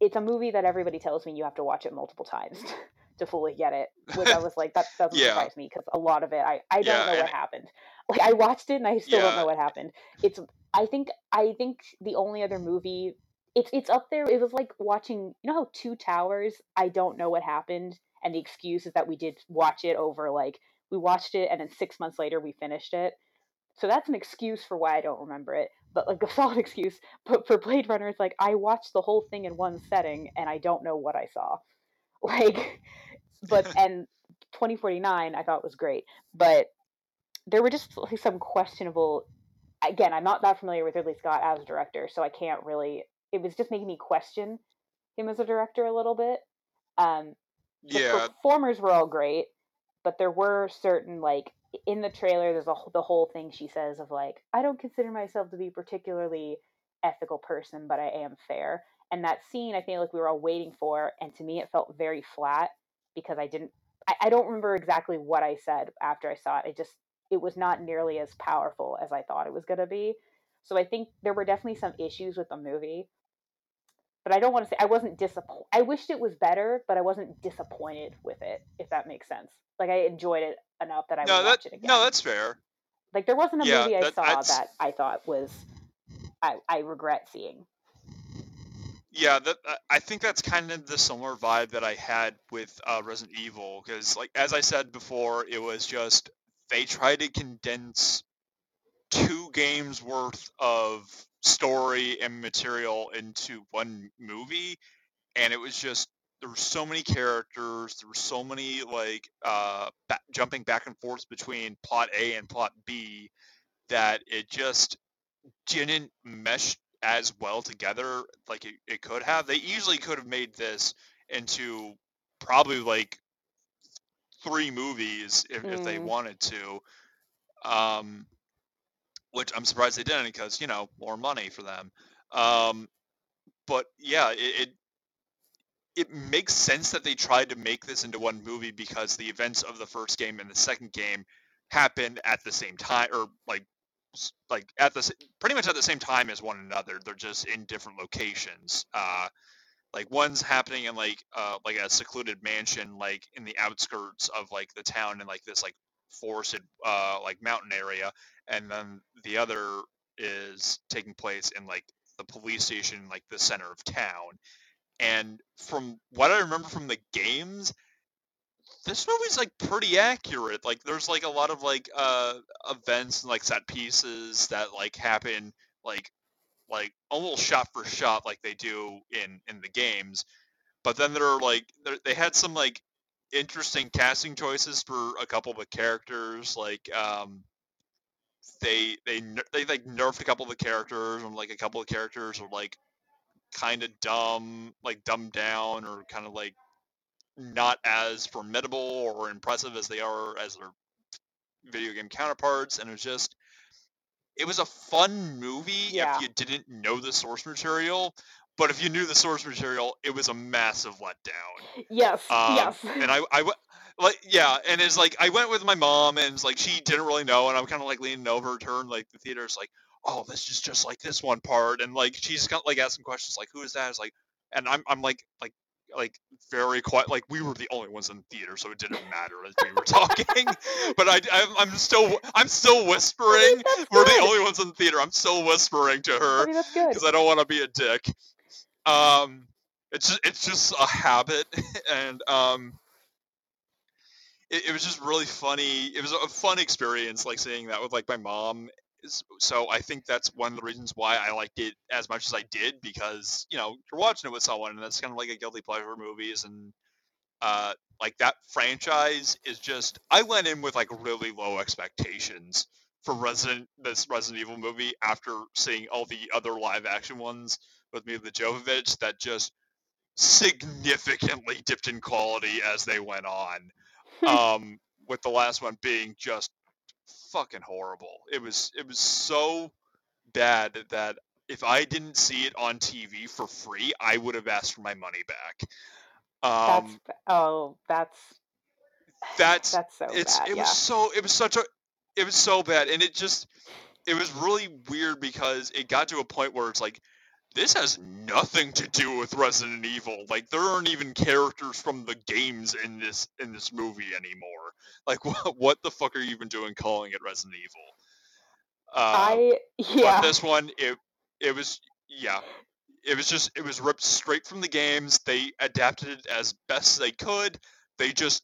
it's a movie that everybody tells me you have to watch it multiple times to fully get it. Which I was like, that doesn't yeah. surprise me because a lot of it I I don't yeah, know what happened. Like I watched it and I still yeah. don't know what happened. It's I think I think the only other movie it's it's up there. It was like watching you know how Two Towers. I don't know what happened, and the excuse is that we did watch it over like we watched it and then six months later we finished it. So that's an excuse for why I don't remember it, but like a solid excuse. But for Blade Runner, it's like I watched the whole thing in one setting and I don't know what I saw. Like, but and 2049 I thought was great, but there were just like, some questionable. Again, I'm not that familiar with Ridley Scott as a director, so I can't really. It was just making me question him as a director a little bit. Um, yeah, performers were all great, but there were certain like in the trailer. There's a, the whole thing she says of like, I don't consider myself to be particularly ethical person, but I am fair. And that scene, I feel like we were all waiting for, and to me, it felt very flat because I didn't. I, I don't remember exactly what I said after I saw it. it just it was not nearly as powerful as I thought it was going to be. So I think there were definitely some issues with the movie. But I don't want to say I wasn't disappointed. I wished it was better, but I wasn't disappointed with it, if that makes sense. Like I enjoyed it enough that I no, would that, watch it again. No, that's fair. Like there wasn't a yeah, movie I that, saw I'd... that I thought was I, I regret seeing. Yeah, that, I think that's kind of the similar vibe that I had with uh, Resident Evil because, like as I said before, it was just they tried to condense two games worth of story and material into one movie and it was just there were so many characters there were so many like uh ba- jumping back and forth between plot a and plot b that it just didn't mesh as well together like it, it could have they easily could have made this into probably like three movies if, mm. if they mm. wanted to. Um, which I'm surprised they didn't because you know more money for them. Um, but yeah, it, it it makes sense that they tried to make this into one movie because the events of the first game and the second game happened at the same time or like like at the pretty much at the same time as one another they're just in different locations uh like one's happening in like uh like a secluded mansion like in the outskirts of like the town in like this like forested uh like mountain area and then the other is taking place in like the police station like the center of town. And from what i remember from the games this movie's like pretty accurate like there's like a lot of like uh events and like set pieces that like happen like like almost shot for shot like they do in in the games but then there are like they had some like interesting casting choices for a couple of the characters like um they they they like nerfed a couple of the characters and like a couple of characters were like kind of dumb, like dumbed down, or kind of like not as formidable or impressive as they are as their video game counterparts, and it was just it was a fun movie Yeah. if you didn't know the source material. But if you knew the source material, it was a massive letdown. Yes, Um, yes. and I, I, like, yeah, and it's like I went with my mom, and it's like she didn't really know, and I'm kind of like leaning over to her, and like the theater's like, oh, this is just like this one part, and like she's of like asking questions like, who is that? It's like, and I'm, I'm like, like, like very quiet, like we were the only ones in the theater, so it didn't matter as we were talking, but I, I'm, I'm still, I'm still whispering. We're the only ones in the theater. I'm still whispering to her I because I don't want to be a dick. Um, it's just, it's just a habit, and um, it, it was just really funny. It was a fun experience, like seeing that with like my mom. So I think that's one of the reasons why I liked it as much as I did because you know you're watching it with someone, and that's kind of like a guilty pleasure movies, and uh, like that franchise is just. I went in with like really low expectations for Resident this Resident Evil movie after seeing all the other live action ones with Milla Jovovich that just significantly dipped in quality as they went on. um, with the last one being just fucking horrible. It was it was so bad that if I didn't see it on TV for free, I would have asked for my money back. that's Um, ba- oh, that's that's that's so it's bad. it yeah. was so it was such a it was so bad and it just it was really weird because it got to a point where it's like this has nothing to do with Resident Evil. Like there aren't even characters from the games in this in this movie anymore. Like what what the fuck are you even doing calling it Resident Evil? Uh, I yeah. but this one it it was yeah. It was just it was ripped straight from the games. They adapted it as best they could. They just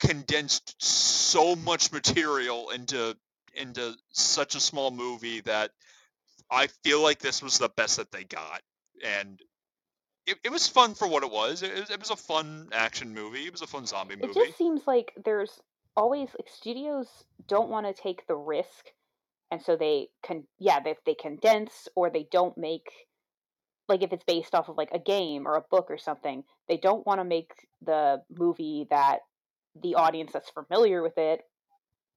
condensed so much material into into such a small movie that I feel like this was the best that they got, and it, it was fun for what it was. It, was. it was a fun action movie. It was a fun zombie movie. It just seems like there's always like studios don't want to take the risk, and so they can yeah they they condense or they don't make like if it's based off of like a game or a book or something they don't want to make the movie that the audience that's familiar with it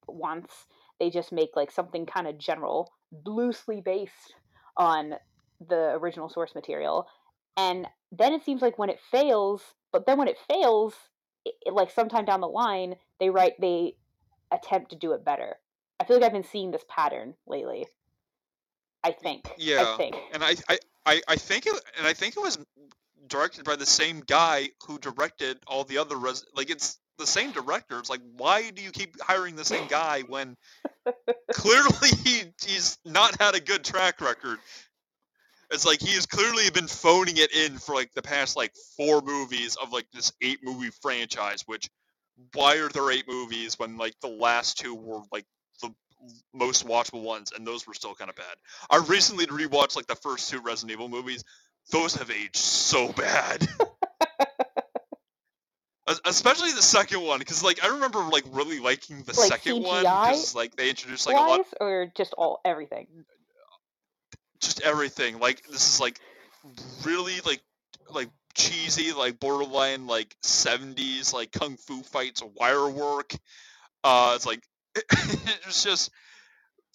wants they just make like something kind of general loosely based on the original source material and then it seems like when it fails but then when it fails it, it- like sometime down the line they write they attempt to do it better i feel like i've been seeing this pattern lately i think Yeah. i think and I, I, I, I think it, and I think it was directed by the same guy who directed all the other res. Like it's the same director. It's like why do you keep hiring the same guy when clearly he he's not had a good track record. It's like he has clearly been phoning it in for like the past like four movies of like this eight movie franchise. Which why are there eight movies when like the last two were like the most watchable ones and those were still kind of bad. I recently rewatched like the first two Resident Evil movies. Those have aged so bad. Es- Especially the second one, because like I remember like really liking the Like second one CGI because like they introduced like a lot, or just all everything just everything. Like this is like really like like cheesy, like borderline like seventies like kung fu fights, wire work. Uh, it's like it's just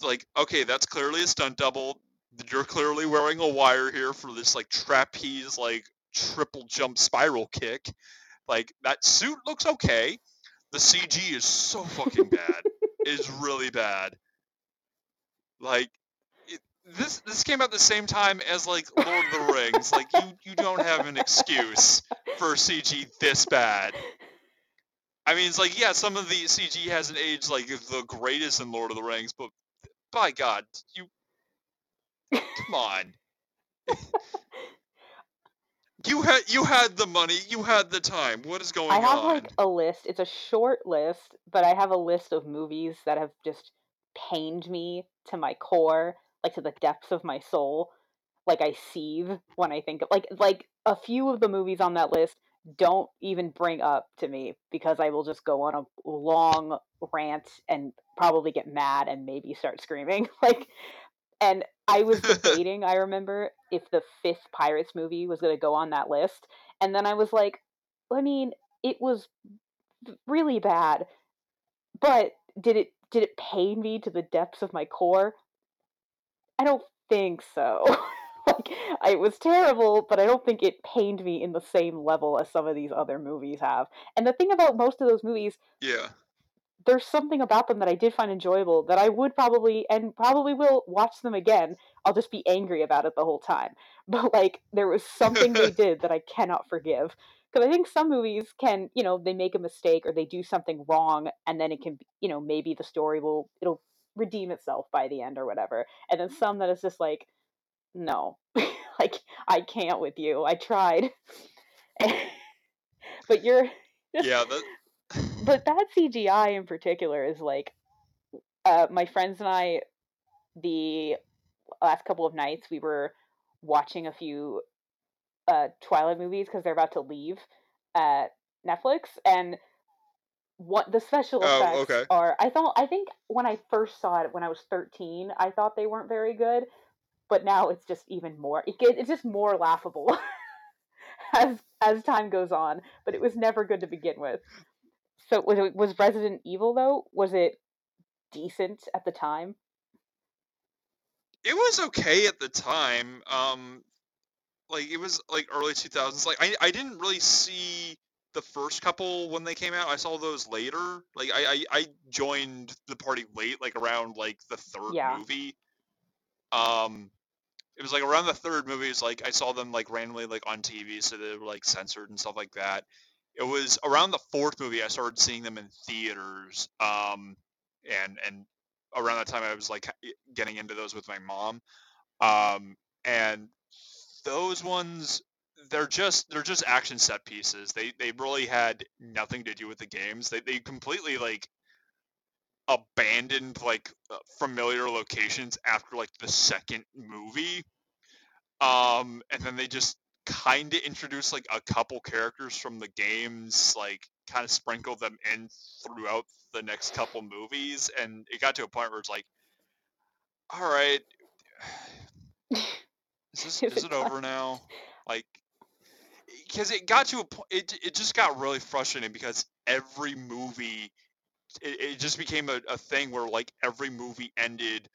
like okay, that's clearly a stunt double. You're clearly wearing a wire here for this like trapeze like triple jump spiral kick. Like that suit looks okay. The CG is so fucking bad. it's really bad. Like it, this this came out the same time as like Lord of the Rings. Like you you don't have an excuse for CG this bad. I mean, it's like yeah, some of the CG hasn't aged like the greatest in Lord of the Rings, but by God, you come on. you had you had the money, you had the time. What is going on? I have on? like a list. It's a short list, but I have a list of movies that have just pained me to my core, like to the depths of my soul. Like I seethe when I think of like like a few of the movies on that list don't even bring up to me because I will just go on a long rant and probably get mad and maybe start screaming. Like And I was debating, I remember, if the fifth Pirates movie was going to go on that list. And then I was like, I mean, it was really bad, but did it did it pain me to the depths of my core? I don't think so. like it was terrible, but I don't think it pained me in the same level as some of these other movies have. And the thing about most of those movies, yeah, there's something about them that I did find enjoyable that I would probably and probably will watch them again. I'll just be angry about it the whole time. But like there was something they did that I cannot forgive. Because I think some movies can, you know, they make a mistake or they do something wrong, and then it can, you know, maybe the story will it'll redeem itself by the end or whatever. And then some that is just like, no, like I can't with you. I tried, but you're yeah. That but that CGI in particular is like uh, my friends and I the last couple of nights we were watching a few uh, Twilight movies because they're about to leave at Netflix and what the special oh, effects oh, okay. are I thought I think when I first saw it when I was 13 I thought they weren't very good but now it's just even more it, it's just more laughable as as time goes on but it was never good to begin with so was it, was Resident Evil though? Was it decent at the time? It was okay at the time. Um, like it was like early 2000s. Like I I didn't really see the first couple when they came out. I saw those later. Like I I, I joined the party late, like around like the third yeah. movie. Um, it was like around the third movie. Is like I saw them like randomly like on TV, so they were like censored and stuff like that it was around the fourth movie I started seeing them in theaters. Um, and and around that time I was like getting into those with my mom. Um, and those ones they're just they're just action set pieces. They they really had nothing to do with the games. They they completely like abandoned like uh, familiar locations after like the second movie. Um, and then they just kind of introduce like a couple characters from the games, like kind of sprinkle them in throughout the next couple movies, and it got to a point where it's like, all right, is this is it over now? Like, because it got to a point, it it just got really frustrating because every movie, it, it just became a, a thing where like every movie ended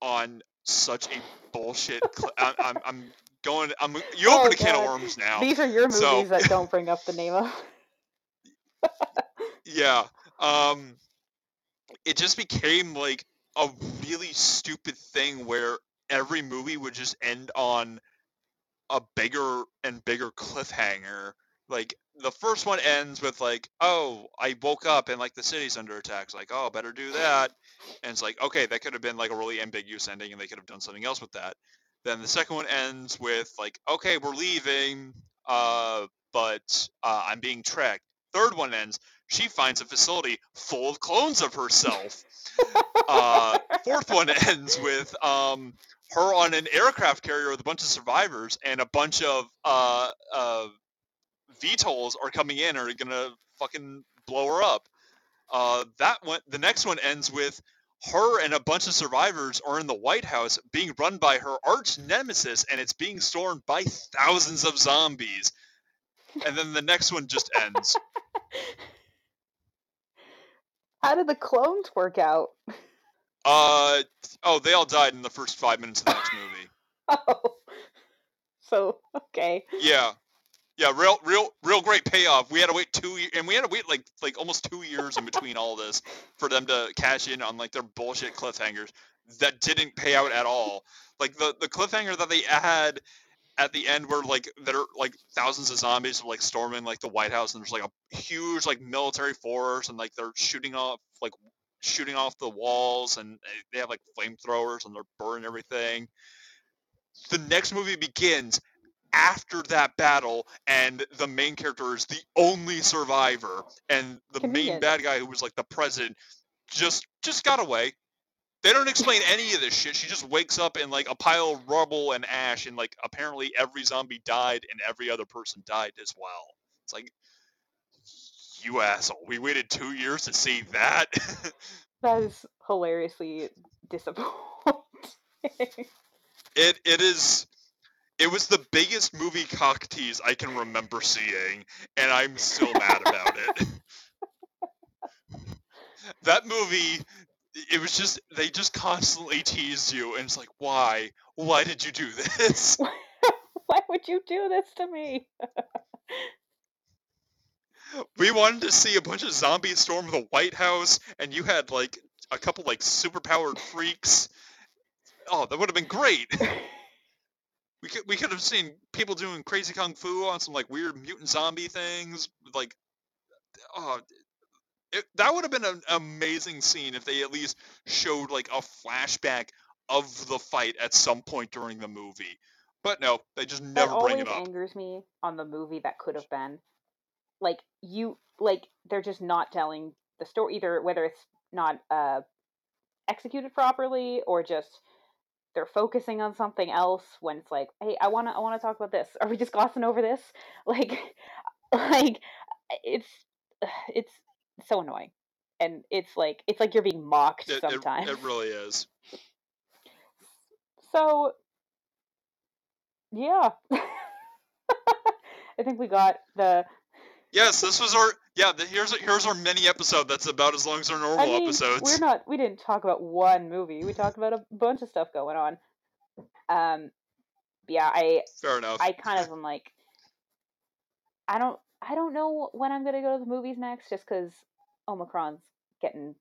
on such a bullshit. Cl- I, I'm, I'm going. I'm you open oh, a can of worms now. These are your movies so, that don't bring up the name of. yeah. Um. It just became like a really stupid thing where every movie would just end on a bigger and bigger cliffhanger. Like the first one ends with like, "Oh, I woke up and like the city's under attack." It's like, "Oh, better do that." And it's like, okay, that could have been like a really ambiguous ending, and they could have done something else with that. Then the second one ends with like, okay, we're leaving, uh, but uh, I'm being tracked. Third one ends. She finds a facility full of clones of herself. uh, fourth one ends with um, her on an aircraft carrier with a bunch of survivors, and a bunch of uh, uh, VTOLs are coming in, are gonna fucking blow her up. Uh, that one, the next one ends with her and a bunch of survivors are in the White House being run by her arch nemesis, and it's being stormed by thousands of zombies. And then the next one just ends. How did the clones work out? Uh oh, they all died in the first five minutes of the next movie. oh, so okay. Yeah, yeah, real, real, real great payoff. We had to wait two and we had to wait like like almost two years in between all this for them to cash in on like their bullshit cliffhangers that didn't pay out at all. Like the the cliffhanger that they had at the end where like there are like thousands of zombies like storming like the White House and there's like a huge like military force and like they're shooting off like shooting off the walls and eh, they have like flamethrowers and they're burning everything. The next movie begins after that battle and the main character is the only survivor and the Convenient. main bad guy who was like the president just just got away. They don't explain any of this shit. She just wakes up in like a pile of rubble and ash and like apparently every zombie died and every other person died as well. It's like you asshole. We waited two years to see that. That is hilariously disappointing. It it is it was the biggest movie cock tease I can remember seeing, and I'm still mad about it. that movie it was just they just constantly teased you and it's like why why did you do this Why would you do this to me? we wanted to see a bunch of zombies storm the white house and you had like a couple like superpowered freaks oh that would have been great we could we could have seen people doing crazy kung fu on some like weird mutant zombie things like oh it, that would have been an amazing scene if they at least showed like a flashback of the fight at some point during the movie. But no, they just never that bring it up. angers me on the movie that could have been. Like you, like they're just not telling the story either, whether it's not uh, executed properly or just they're focusing on something else. When it's like, hey, I wanna, I wanna talk about this. Are we just glossing over this? Like, like it's, it's so annoying, and it's like it's like you're being mocked It, it, sometimes. it really is. So, yeah. I think we got the. Yes, this was our yeah. The, here's here's our mini episode that's about as long as our normal I mean, episodes. we're not. We didn't talk about one movie. We talked about a bunch of stuff going on. Um, yeah, I Fair enough. I kind of am like, I don't I don't know when I'm gonna go to the movies next, just because Omicron's getting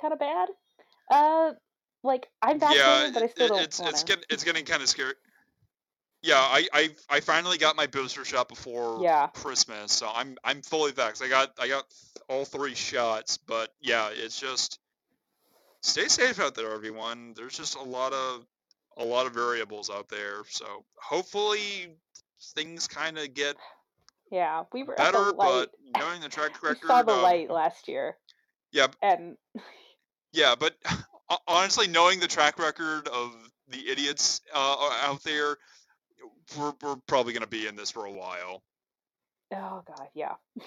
kind of bad. Uh, like I'm vaccinated, yeah, but I still don't it's wanna. it's getting it's getting kind of scary. Yeah, I, I I finally got my booster shot before Yeah. Christmas, so I'm I'm fully vaxxed. I got I got all three shots, but yeah, it's just stay safe out there, everyone. There's just a lot of a lot of variables out there, so hopefully things kind of get Yeah, we were at better. But knowing the track we record, saw the of- light last year. Yeah. And Yeah, but honestly, knowing the track record of the idiots uh, out there, we're, we're probably going to be in this for a while. oh god, yeah.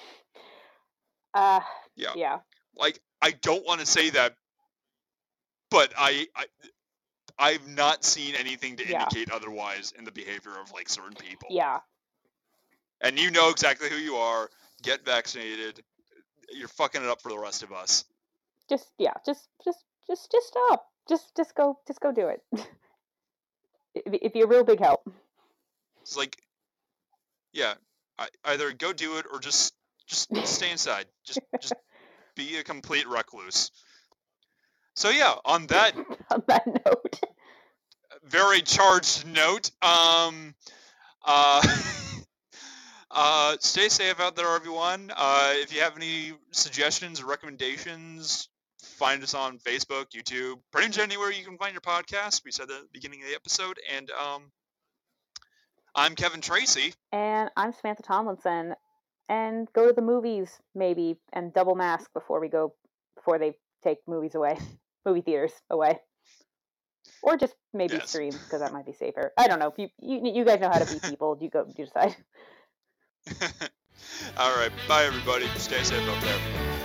Uh, Yeah. yeah. Like, I don't want to say that, but I, I, I've not seen anything to Yeah. indicate otherwise in the behavior of like certain people. Yeah. And you know exactly who you are. Get vaccinated. You're fucking it up for the rest of us. Just yeah, just just just just stop. Just just go just go do it. It'd be- it'd be a real big help. It's like, yeah, I, either go do it or just just stay inside. Just just be a complete recluse. So yeah, on that On that note. very charged note, um, uh, uh, stay safe out there, everyone. Uh, if you have any suggestions or recommendations, find us on Facebook, YouTube, pretty much anywhere you can find your podcast. We said that at the beginning of the episode, and um, I'm Kevin Tracy. And I'm Samantha Tomlinson. And go to the movies maybe and double mask before we go before they take movies away. Movie theaters away. Or just maybe Yes. stream because that might be safer. I don't know. You, you you guys know how to be people. You go you decide. All right, bye everybody. Stay safe out there.